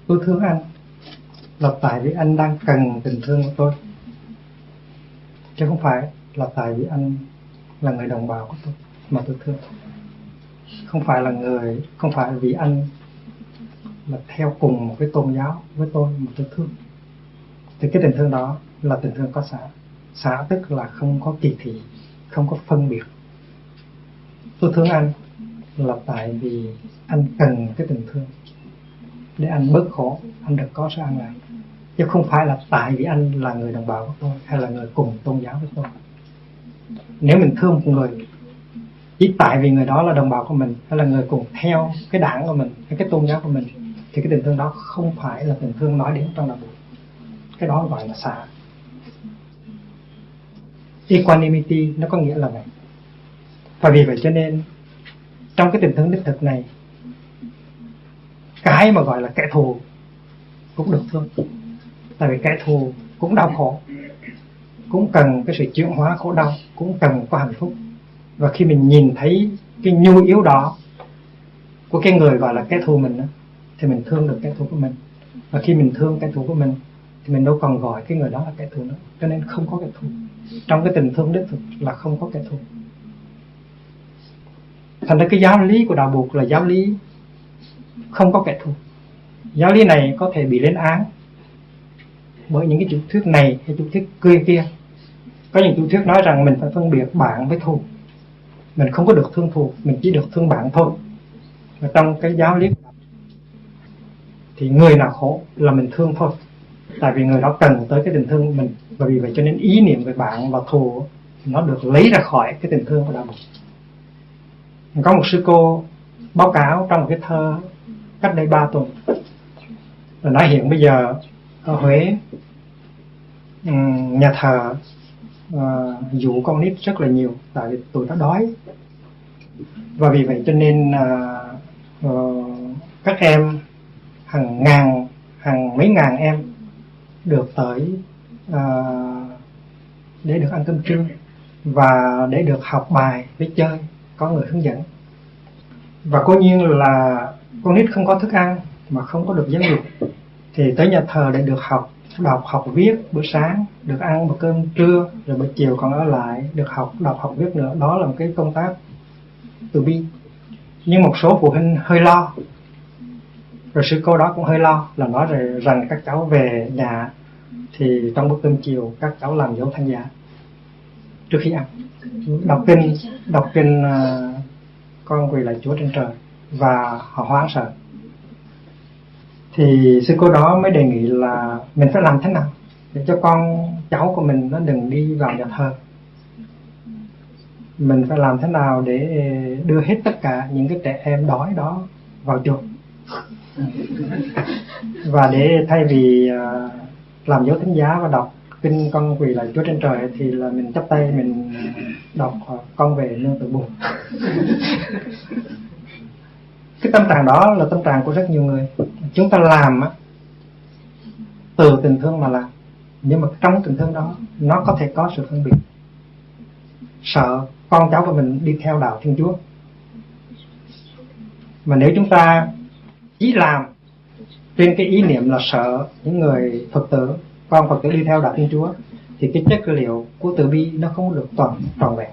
Tôi thương anh là tại vì anh đang cần tình thương của tôi, chứ không phải là tại vì anh là người đồng bào của tôi mà tôi thương. Không phải là người, không phải vì anh là theo cùng một cái tôn giáo với tôi mà tôi thương thì cái tình thương đó là tình thương có xã xã tức là không có kỳ thị, không có phân biệt. Tôi thương anh là tại vì anh cần cái tình thương. Để anh bớt khổ, anh được có sự an lạc. Chứ không phải là tại vì anh là người đồng bào của tôi, hay là người cùng tôn giáo với tôi. Nếu mình thương một người, chỉ tại vì người đó là đồng bào của mình, hay là người cùng theo cái đảng của mình, hay cái tôn giáo của mình, thì cái tình thương đó không phải là tình thương nói đến trong đạo Phật cái đó gọi là xả. Equanimity nó có nghĩa là vậy và vì vậy cho nên trong cái tình thương đích thực này cái mà gọi là kẻ thù cũng được thương tại vì kẻ thù cũng đau khổ cũng cần cái sự chuyển hóa khổ đau cũng cần có hạnh phúc. Và khi mình nhìn thấy cái nhu yếu đó của cái người gọi là kẻ thù mình đó, thì mình thương được kẻ thù của mình. Và khi mình thương kẻ thù của mình thì mình đâu còn gọi cái người đó là kẻ thù nữa. Cho nên không có kẻ thù. Trong cái tình thương đích thực là không có kẻ thù. Thành ra cái giáo lý của đạo buộc là giáo lý không có kẻ thù. Giáo lý này có thể bị lên án bởi những cái chủ thuyết này hay chủ thuyết kia kia. Có những chủ thuyết nói rằng mình phải phân biệt bạn với thù. Mình không có được thương thù, mình chỉ được thương bạn thôi. Và trong cái giáo lý thì người nào khổ là mình thương thôi tại vì người đó cần tới cái tình thương của mình. Và vì vậy cho nên ý niệm về bạn và thù nó được lấy ra khỏi cái tình thương của đạo Phật. Có một sư cô báo cáo trong một cái thơ cách đây 3 tuần. Là nói hiện bây giờ ở Huế nhà thờ uh, dụ con nít rất là nhiều tại vì tụi nó đói. Và vì vậy cho nên uh, uh, các em hàng ngàn hàng mấy ngàn em được tới uh, để được ăn cơm trưa và để được học bài để chơi có người hướng dẫn. Và cố nhiên là con nít không có thức ăn mà không có được giáo dục thì tới nhà thờ để được học đọc học viết bữa sáng được ăn một cơm trưa rồi buổi chiều còn ở lại được học đọc học viết nữa. Đó là một cái công tác từ bi. Nhưng một số phụ huynh hơi lo rồi sư cô đó cũng hơi lo là nói rồi rằng các cháu về nhà thì trong bữa cơm chiều các cháu làm dấu thanh giá trước khi ăn. Đọc kinh đọc kinh uh, con quỳ lại chúa trên trời và họ hoảng sợ. Thì sư cô đó mới đề nghị là mình phải làm thế nào để cho con cháu của mình nó đừng đi vào nhà thờ. Mình phải làm thế nào để đưa hết tất cả những cái trẻ em đói đó vào chùa? Và để thay vì à, làm dấu thánh giá và đọc kinh con quỳ lại chúa trên trời thì là mình chắp tay, mình đọc à, con về nương tự buồn. Cái tâm trạng đó là tâm trạng của rất nhiều người. Chúng ta làm á, từ tình thương mà làm. Nhưng mà trong tình thương đó, nó có thể có sự phân biệt. Sợ con cháu của mình đi theo đạo thiên chúa. Mà nếu chúng ta chỉ làm. Trên cái ý niệm là sợ những người phật tử, con phật tử đi theo đạo thiên chúa, thì cái chất liệu của từ bi nó không được toàn tròn vẹn.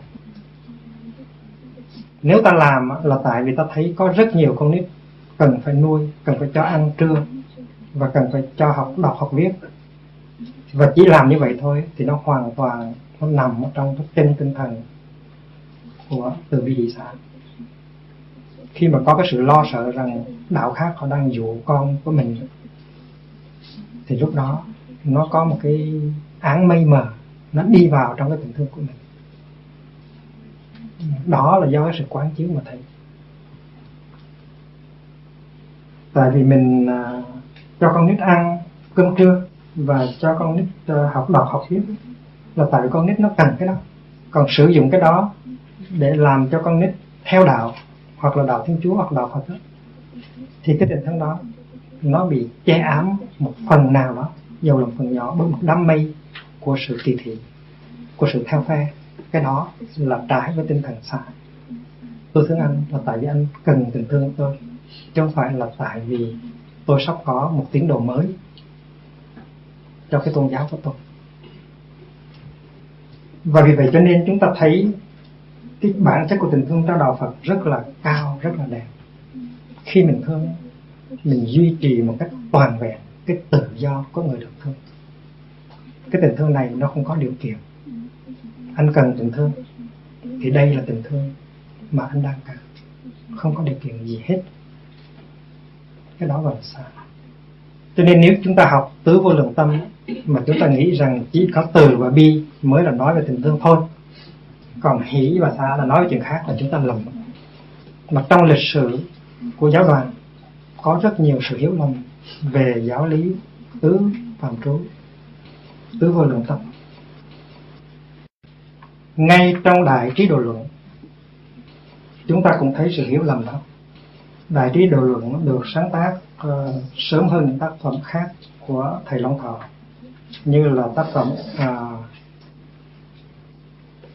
Nếu ta làm là tại vì ta thấy có rất nhiều con nít cần phải nuôi, cần phải cho ăn, trưa, và cần phải cho học, đọc, học viết. Và chỉ làm như vậy thôi thì nó hoàn toàn, nó nằm ở trong cái tinh tinh thần của từ bi dị xã. Khi mà có cái sự lo sợ rằng đạo khác họ đang dụ con của mình. Thì lúc đó nó có một cái án mây mờ nó đi vào trong cái tình thương của mình. Đó là do cái sự quán chiếu mà thấy. Tại vì mình à, cho con nít ăn cơm trưa và cho con nít uh, học đọc học viết là tại con nít nó cần cái đó. Còn sử dụng cái đó để làm cho con nít theo đạo hoặc là đạo thiên chúa hoặc đạo phật đó, thì cái tình thân đó, nó bị che ám một phần nào đó dầu là phần nhỏ, bởi một đám mây của sự kỳ thị, của sự theo phe. Cái đó là trái với tinh thần xã tôi thương anh là tại vì anh cần tình thương của tôi, chứ không phải là tại vì tôi sắp có một tiến đồ mới cho cái tôn giáo của tôi. Và vì vậy cho nên chúng ta thấy cái bản chất của tình thương trong đạo Phật rất là cao, rất là đẹp khi mình thương mình duy trì một cách toàn vẹn cái tự do của người được thương cái tình thương này nó không có điều kiện. Anh cần tình thương thì đây là tình thương mà anh đang cần. Không có điều kiện gì hết. Cái đó gọi là xa. cho nên nếu chúng ta học tứ vô lượng tâm, mà chúng ta nghĩ rằng chỉ có từ và bi mới là nói về tình thương thôi. Còn hỷ và xa là nói về chuyện khác là chúng ta lầm. Mà trong lịch sử của giáo đoàn có rất nhiều sự hiểu lầm về giáo lý tứ phạm trú tứ vô lượng tâm. Ngay trong đại trí độ luận chúng ta cũng thấy sự hiểu lầm đó. Đại trí độ luận được sáng tác uh, sớm hơn những tác phẩm khác của thầy Long Thọ như là tác phẩm uh,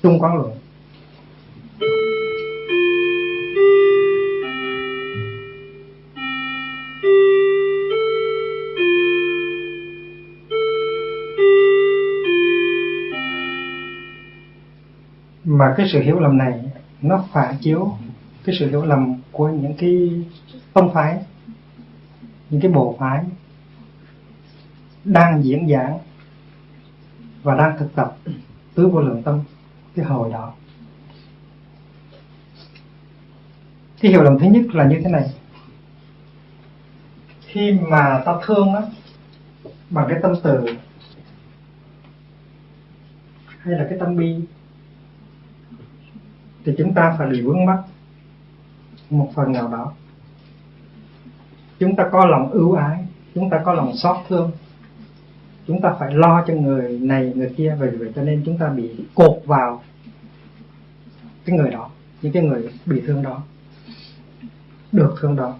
Trung Quán Luận. Mà cái sự hiểu lầm này, nó phản chiếu cái sự hiểu lầm của những cái tông phái, những cái bộ phái đang diễn giảng và đang thực tập tứ vô lượng tâm cái hồi đó. Cái hiểu lầm thứ nhất là như thế này. Khi mà ta thương á, bằng cái tâm từ hay là cái tâm bi thì chúng ta phải bị vướng mắc một phần nào đó. Chúng ta có lòng ưu ái, chúng ta có lòng xót thương. Chúng ta phải lo cho người này, người kia vì vậy cho nên chúng ta bị cột vào cái người đó, những cái người bị thương đó, được thương đó.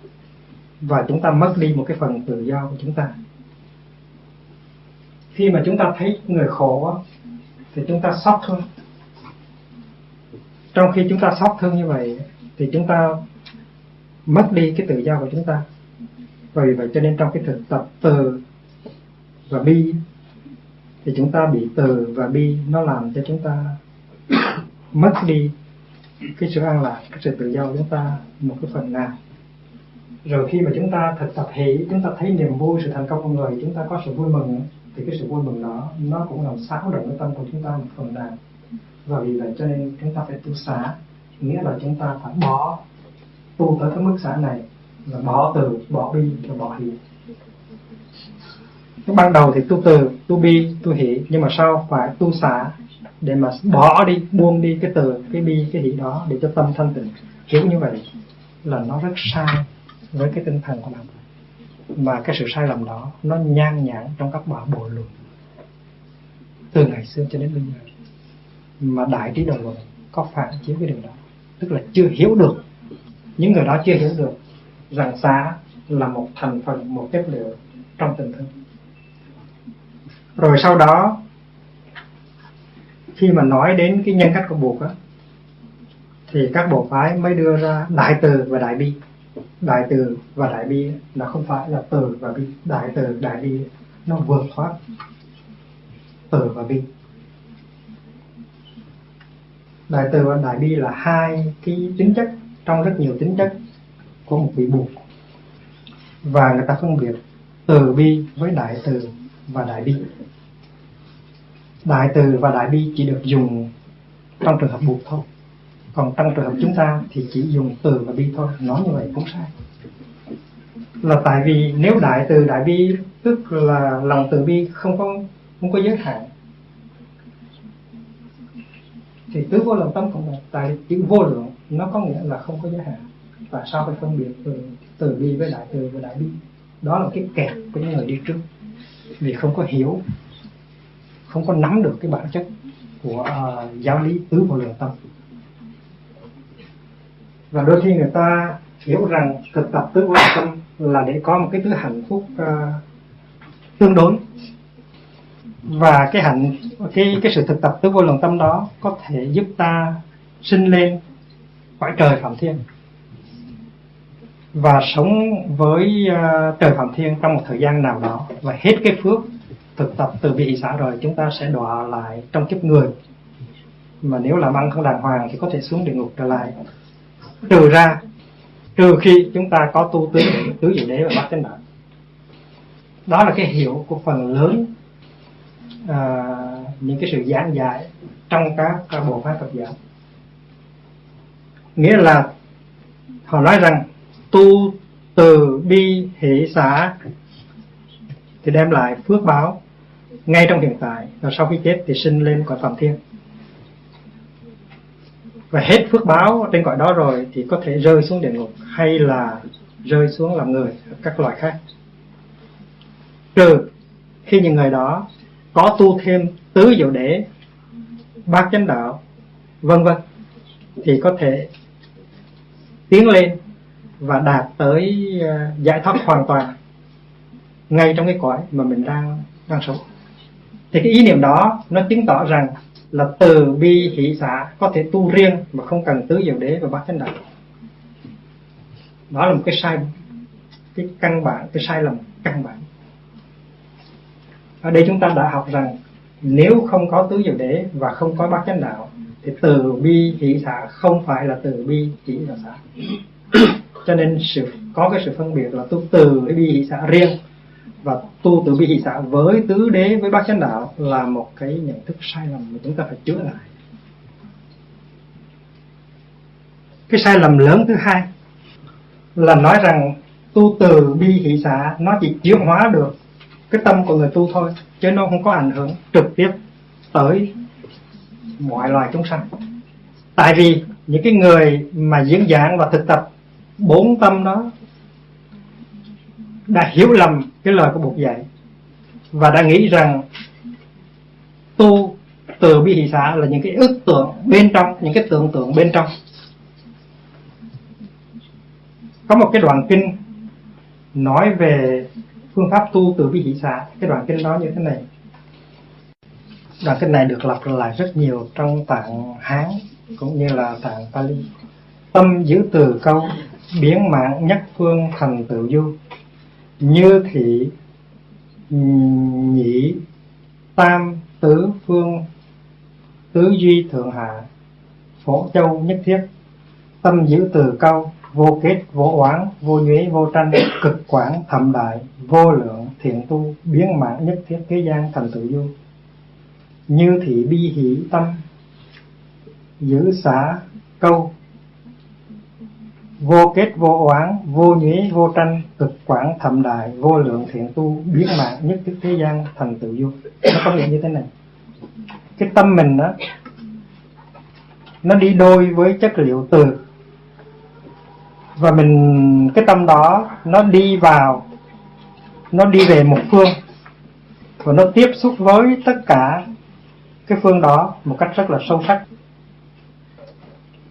Và chúng ta mất đi một cái phần tự do của chúng ta. Khi mà chúng ta thấy người khổ thì chúng ta xót thương trong khi chúng ta xót thương như vậy, thì chúng ta mất đi cái tự do của chúng ta. Vì vậy cho nên trong cái thực tập từ và bi, thì chúng ta bị từ và bi nó làm cho chúng ta mất đi cái sự an lạc, cái sự tự do của chúng ta một cái phần nào. Rồi khi mà chúng ta thực tập hỷ, chúng ta thấy niềm vui, sự thành công của người chúng ta có sự vui mừng. Thì cái sự vui mừng đó, nó cũng làm xáo động cái tâm của chúng ta một phần nào và vì vậy cho nên chúng ta phải tu xả nghĩa là chúng ta phải bỏ tu tới cái mức xả này là bỏ từ, bỏ bi và bỏ hỷ. Cái ban đầu thì tu từ, tu bi, tu hỷ, nhưng mà sau phải tu xả để mà bỏ đi, buông đi cái từ, cái bi, cái hỷ đó để cho tâm thanh tịnh. Hiểu như vậy là nó rất sai với cái tinh thần của bạn. Mà cái sự sai lầm đó nó nhan nhản trong các bạn bộ luận từ ngày xưa cho đến bây giờ mà đại trí đồng luận có phản chiếu cái điều đó. Tức là chưa hiểu được. Những người đó chưa hiểu được rằng xá là một thành phần, một chất liệu trong tình thương. Rồi sau đó, khi mà nói đến cái nhân cách của buộc á, thì các bộ phái mới đưa ra đại từ và đại bi. Đại từ và đại bi là không phải là từ và bi. Đại từ, đại bi nó vượt thoát. Từ và bi đại từ và đại bi là hai cái tính chất, trong rất nhiều tính chất của một vị buộc và người ta phân biệt từ bi với đại từ và đại bi. Đại từ và đại bi chỉ được dùng trong trường hợp buộc thôi. Còn trong trường hợp chúng ta thì chỉ dùng từ và bi thôi. Nói như vậy cũng sai. Là tại vì nếu đại từ, đại bi tức là lòng từ bi không có không có giới hạn thì tứ vô lượng tâm cũng là tại chữ vô lượng nó có nghĩa là không có giới hạn. Và sao phải phân biệt từ từ bi với đại từ và đại bi. Đó là cái kẹt của những người đi trước. Vì không có hiểu không có nắm được cái bản chất của uh, giáo lý tứ vô lượng tâm. Và đôi khi người ta hiểu rằng thực tập tứ vô lượng tâm là để có một cái thứ hạnh phúc uh, tương đối và cái hạnh cái cái sự thực tập tứ vô lượng tâm đó có thể giúp ta sinh lên cõi trời phạm thiên. Và sống với uh, trời phạm thiên trong một thời gian nào đó. Và hết cái phước thực tập từ bị xã rồi chúng ta sẽ đọa lại trong kiếp người. Mà nếu làm ăn không đàng hoàng thì có thể xuống địa ngục trở lại. Trừ ra trừ khi chúng ta có tu tứ tứ gì đế và bát chánh đạo đó là cái hiểu của phần lớn à, những cái sự giảng dạy trong các, các bộ pháp Phật giáo. Nghĩa là họ nói rằng tu từ bi hỷ xã thì đem lại phước báo ngay trong hiện tại và sau khi chết thì sinh lên cõi phạm thiên. Và hết phước báo trên cõi đó rồi thì có thể rơi xuống địa ngục hay là rơi xuống làm người các loại khác. Trừ khi những người đó có tu thêm tứ diệu đế bát chánh đạo, vân vân, thì có thể tiến lên và đạt tới ờ, giải thoát hoàn toàn ngay trong cái cõi mà mình đang đang sống. Thì cái ý niệm đó nó chứng tỏ rằng là từ bi hỷ xã có thể tu riêng mà không cần tứ diệu đế và bát chánh đạo. Đó là một cái sai, cái căn bản, cái sai lầm căn bản ở đây chúng ta đã học rằng nếu không có tứ diệu đế và không có bát chánh đạo thì từ bi hỷ xã không phải là từ bi chỉ là xã cho nên sự có cái sự phân biệt là tu từ bi hỷ xã riêng và tu từ bi hỷ xã với tứ đế với bát chánh đạo là một cái nhận thức sai lầm mà chúng ta phải chữa lại. Cái sai lầm lớn thứ hai là nói rằng tu từ bi hỷ xã nó chỉ chuyển hóa được cái tâm của người tu thôi, chứ nó không có ảnh hưởng trực tiếp tới mọi loài chúng sanh. Tại vì những cái người mà diễn giảng và thực tập bốn tâm đó đã hiểu lầm cái lời của Bụt dạy và đã nghĩ rằng tu từ bi hỷ xã là những cái ước tưởng bên trong, những cái tưởng tượng bên trong. Có một cái đoạn kinh nói về phương pháp tu từ bi hỷ xã cái đoạn kinh đó như thế này. Đoạn kinh này được lặp lại rất nhiều trong tạng hán cũng như là tạng pali. Tâm giữ từ câu, biến mạng nhất phương thành tự du. Như thị, nhị, tam, tứ phương, tứ duy thượng hạ, phổ châu nhất thiết. Tâm giữ từ câu, vô kết, vô oán, vô nhuế, vô tranh, cực quảng thậm đại vô lượng thiện tu biến mạng nhất thiết thế gian thành tự vô như thị bi hỷ tâm, giữ xả câu, vô kết vô oán, vô nhuế vô tranh, cực quảng thậm đại, vô lượng thiện tu biến mạng nhất thiết thế gian thành tự vô nó có nghĩa như thế này. Cái tâm mình đó nó đi đôi với chất liệu từ. Và mình, cái tâm đó, nó đi vào nó đi về một phương và nó tiếp xúc với tất cả cái phương đó một cách rất là sâu sắc.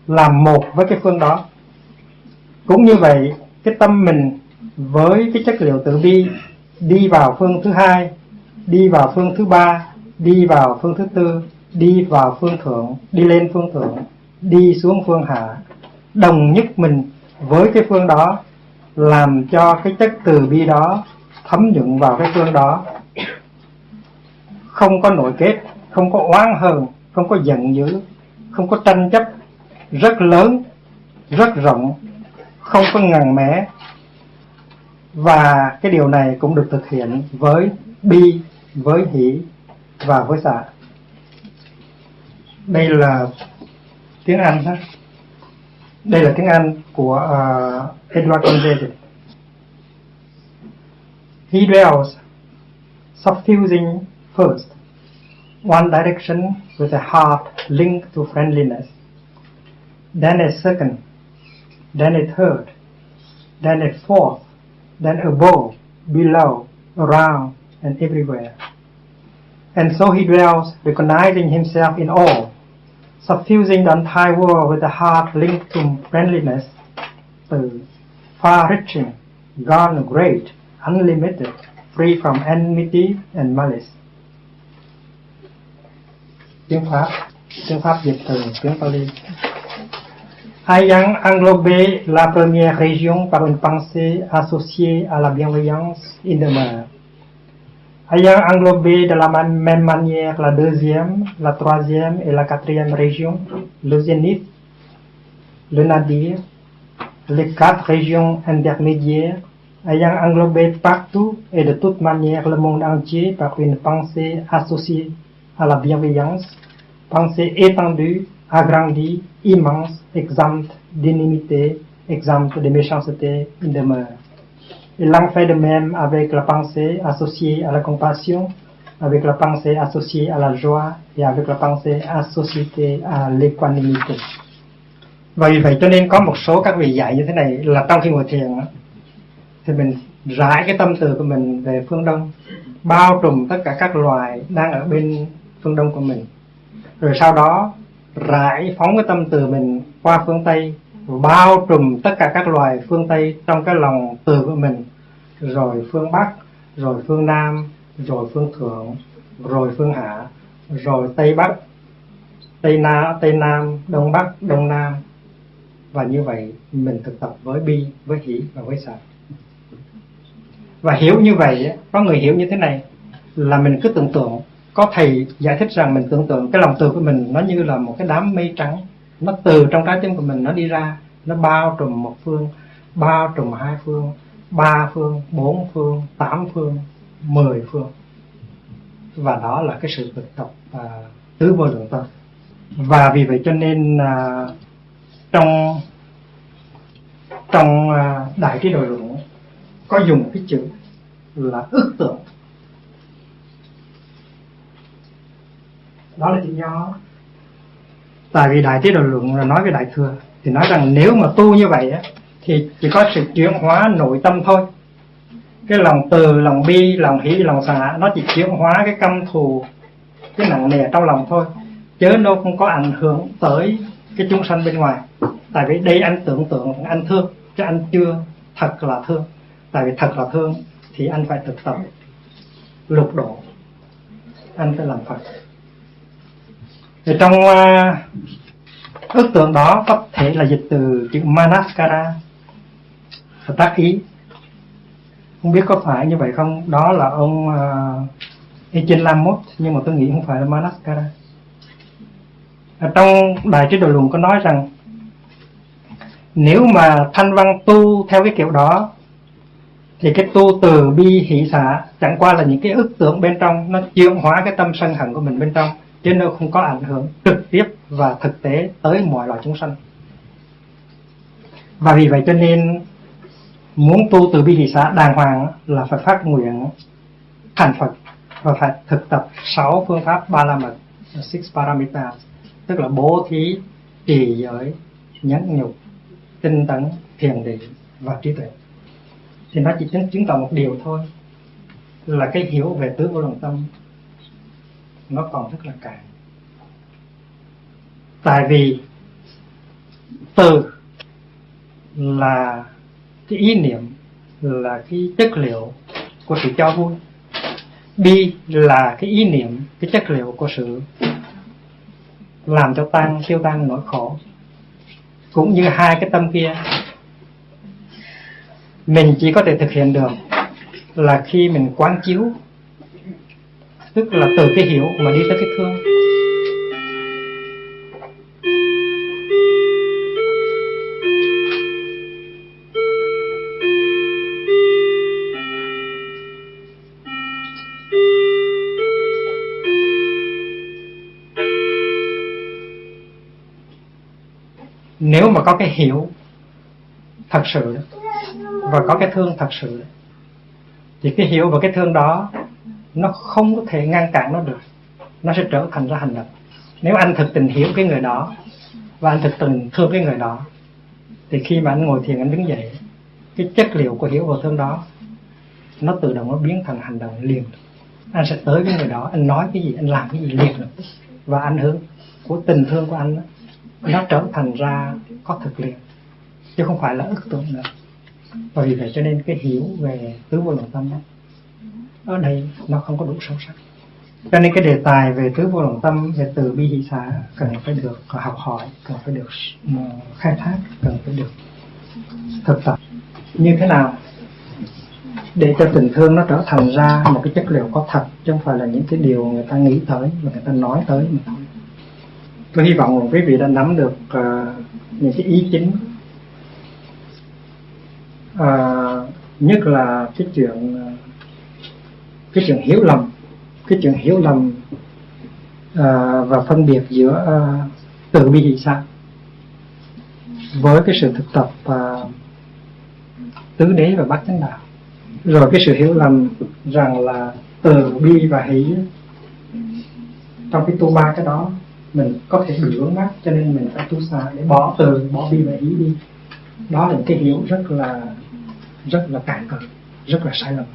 Làm một với cái phương đó. Cũng như vậy, cái tâm mình với cái chất liệu tự bi đi vào phương thứ hai, đi vào phương thứ ba, đi vào phương thứ tư, đi vào phương thượng, đi lên phương thượng, đi xuống phương hạ. Đồng nhất mình với cái phương đó làm cho cái chất từ bi đó thấm nhuận vào cái phương đó. Không có nội kết không có oán hờn không có giận dữ không có tranh chấp rất lớn rất rộng không có ngần mẻ. Và cái điều này cũng được thực hiện với bi với hỷ và với xả đây là tiếng anh đó đây là tiếng anh của uh, Edward Conde he dwells suffusing first one direction with a heart linked to friendliness then a second then a third, then a fourth, then above, below, around, and everywhere. And so he dwells, recognizing himself in all, suffusing the entire world with a heart linked to friendliness, từ far-reaching, gone great, unlimited, free from enmity and malice. Tiếng Pháp, tiếng Pháp dịch từ tiếng Pali. Ayant englobé la première région par une pensée associée à la bienveillance in demeure. Ayant englobé de la même manière la deuxième, la troisième et la quatrième région, le zénith, le nadir, les quatre régions intermédiaires, ayant englobé partout et de toute manière le monde entier par une pensée associée à la bienveillance, pensée étendue, agrandie, immense, exempte d'inimité, exempte de méchanceté, une demeure. Il en fait de même avec la pensée associée à la compassion, avec la pensée associée à la joie et avec la pensée associée à l'équanimité. Vì vậy cho nên có một số các vị dạy như thế này là trong khi ngồi thiền thì mình rải cái tâm từ của mình về phương Đông, bao trùm tất cả các loài đang ở bên phương Đông của mình. Rồi sau đó rải phóng cái tâm từ mình qua phương Tây bao trùm tất cả các loài phương Tây trong cái lòng từ của mình. Rồi phương Bắc rồi phương Nam rồi phương Thượng rồi phương Hạ rồi Tây Bắc Tây Nam Tây Nam Đông Bắc Đông Nam. Và như vậy mình thực tập với bi với hỷ và với sợ và hiểu như vậy có người hiểu như thế này là mình cứ tưởng tượng. Có thầy giải thích rằng mình tưởng tượng cái lòng từ của mình nó như là một cái đám mây trắng. Nó từ trong trái tim của mình nó đi ra nó bao trùm một phương bao trùm hai phương ba phương bốn phương tám phương mười phương. Và đó là cái sự thực tập à, tứ vô lượng tâm. Và vì vậy cho nên à, trong trong à, đại trí độ luận có dùng cái chữ là ước tưởng đó là chữ nho tại vì đại thế độ luận là nói với đại thừa thì nói rằng nếu mà tu như vậy á, thì chỉ có sự chuyển hóa nội tâm thôi. Cái lòng từ lòng bi lòng hỷ lòng xả nó chỉ chuyển hóa cái căm thù cái nặng nề trong lòng thôi. Chứ nó không có ảnh hưởng tới cái chúng sanh bên ngoài. Tại vì đây anh tưởng tượng anh thương chứ anh chưa thật là thương tại vì thật là thương thì anh phải thực tập lục độ. Anh phải làm phật. Thì trong uh, ước tượng đó có thể là dịch từ chữ manaskara là tác ý. Không biết có phải như vậy không? Đó là ông uh, Echin Lamot nhưng mà tôi nghĩ không phải là manaskara. Ở trong đại trí độ luận có nói rằng nếu mà thanh văn tu theo cái kiểu đó thì cái tu từ bi hỷ xả chẳng qua là những cái ức tưởng bên trong, nó chuyển hóa cái tâm sân hận của mình bên trong, chứ nó không có ảnh hưởng trực tiếp và thực tế tới mọi loài chúng sanh. Và vì vậy cho nên, muốn tu từ bi hỷ xả đàng hoàng là phải phát nguyện thành Phật và phải thực tập sáu phương pháp ba la mật, six paramita, tức là bố thí, trì giới, nhẫn nhục, tinh tấn, thiền định và trí tuệ thì nó chỉ chứng chứng tỏ một điều thôi, là cái hiểu về tứ vô lòng tâm, nó còn rất là cạn. Tại vì từ là cái ý niệm, là cái chất liệu của sự cho vui bi là cái ý niệm, cái chất liệu của sự làm cho tan, tiêu tan nỗi khổ. Cũng như hai cái tâm kia mình chỉ có thể thực hiện được là khi mình quán chiếu, tức là từ cái hiểu mà đi tới cái thương. Nếu mà có cái hiểu thật sự và có cái thương thật sự. Thì cái hiểu và cái thương đó nó không có thể ngăn cản nó được. Nó sẽ trở thành ra hành động. Nếu anh thực tình hiểu cái người đó và anh thực tình thương cái người đó thì khi mà anh ngồi thiền anh đứng dậy cái chất liệu của hiểu và thương đó nó tự động nó biến thành hành động liền. Anh sẽ tới với người đó anh nói cái gì anh làm cái gì liền. Được và ảnh hưởng của tình thương của anh đó, nó trở thành ra có thực liền chứ không phải là ức tưởng nữa và vì vậy cho nên cái hiểu về tứ vô lượng tâm đó, ở đây nó không có đủ sâu sắc. Cho nên cái đề tài về tứ vô lượng tâm về từ bi hỷ xả cần phải được à, học hỏi cần phải được ừ, khai thác cần phải được thực tập. Như thế nào? Để cho tình thương nó trở thành ra một cái chất liệu có thật chứ không phải là những cái điều người ta nghĩ tới và người ta nói tới mà. Thôi tôi hy vọng quý vị đã nắm được uh, những cái ý chính à, nhất là cái chuyện à, cái chuyện hiểu lầm cái chuyện hiểu lầm à, và phân biệt giữa à, từ bi hỷ xả với cái sự thực tập à, tứ đế và bát chánh đạo. Rồi cái sự hiểu lầm rằng là từ bi và hỷ trong cái tu ba cái đó mình có thể bị vướng mắc cho nên mình phải tu xa để bỏ từ bỏ bi và hỷ đi. Đó là những cái hiểu rất là rất là cạn cỡ rất là sai lầm.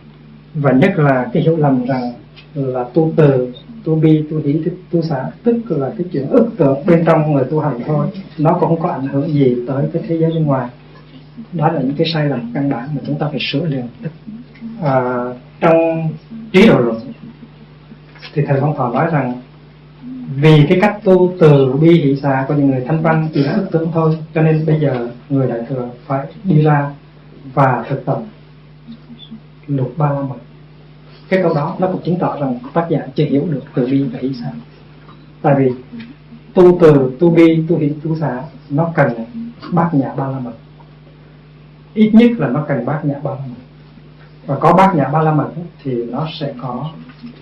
Và nhất là cái hiểu lầm rằng là tu từ tu bi tu hỷ tu xả tức là cái chuyện ức tưởng bên trong người tu hành thôi nó cũng không có ảnh hưởng gì tới cái thế giới bên ngoài. Đó là những cái sai lầm căn bản mà chúng ta phải sửa liền à, trong trí độ luận thì thầy phong thọ nói rằng vì cái cách tu từ bi hỷ xả của những người thanh văn chỉ là ức tưởng thôi cho nên bây giờ người đại thừa phải đi ra và thực tập lục ba la mật cái câu đó nó cũng chứng tỏ rằng tác giả chưa hiểu được từ bi và hỷ xả. Tại vì tu từ, tu bi, tu hỷ, tu xả, nó cần bát nhã ba la mật. Ít nhất là nó cần bát nhã ba la mật. Và có bát nhã ba la mật thì nó sẽ có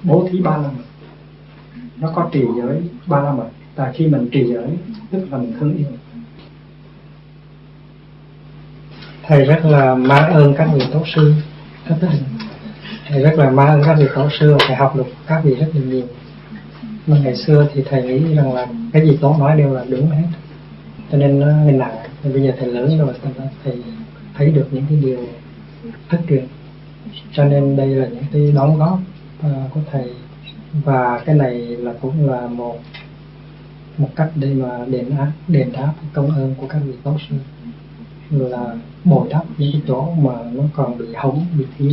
bố thí ba la mật. Nó có trì giới ba la mật. Tại khi mình trì giới, tức là mình thương yêu. Thầy rất là mang ơn các vị tổ sư. Các thầy thầy rất là mang ơn các vị tổ sư thầy học được các vị rất là nhiều. Mà ngày xưa thì thầy nghĩ rằng là cái gì tổ nói đều là đúng hết. Cho nên nó hơi nặng bây giờ thầy lớn rồi thầy thấy được những cái điều thất truyền. Cho nên đây là những cái đóng góp uh, của thầy. Và cái này là cũng là một một cách để mà đền đáp đền đáp công ơn của các vị tổ sư là bồi đắp những cái chỗ mà nó còn bị hỏng, bị thiếu.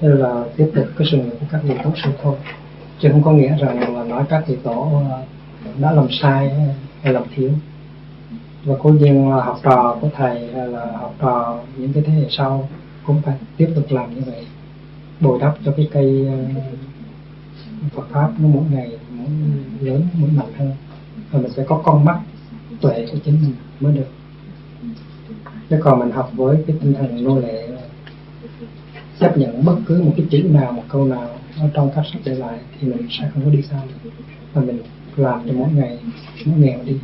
Đây là tiếp tục cái sự nghiệp của các vị giáo sư thôi. Chứ không có nghĩa rằng là nói các vị tổ ờ, đã làm sai hay làm thiếu. Và cố nhiên là học trò của thầy hay là học trò những cái thế hệ sau cũng phải tiếp tục làm như vậy. Bồi đắp cho cái cây ờ, Phật pháp nó mỗi ngày, mỗi lớn, mỗi mạnh hơn. Và mình sẽ có con mắt tuệ của chính mình mới được chứ còn mình học với cái tinh thần nô lệ chấp nhận bất cứ một cái chữ nào, một câu nào ở trong các sách để lại thì mình sẽ không có đi xa được. Và mình làm cho mỗi ngày mỗi ngày đi.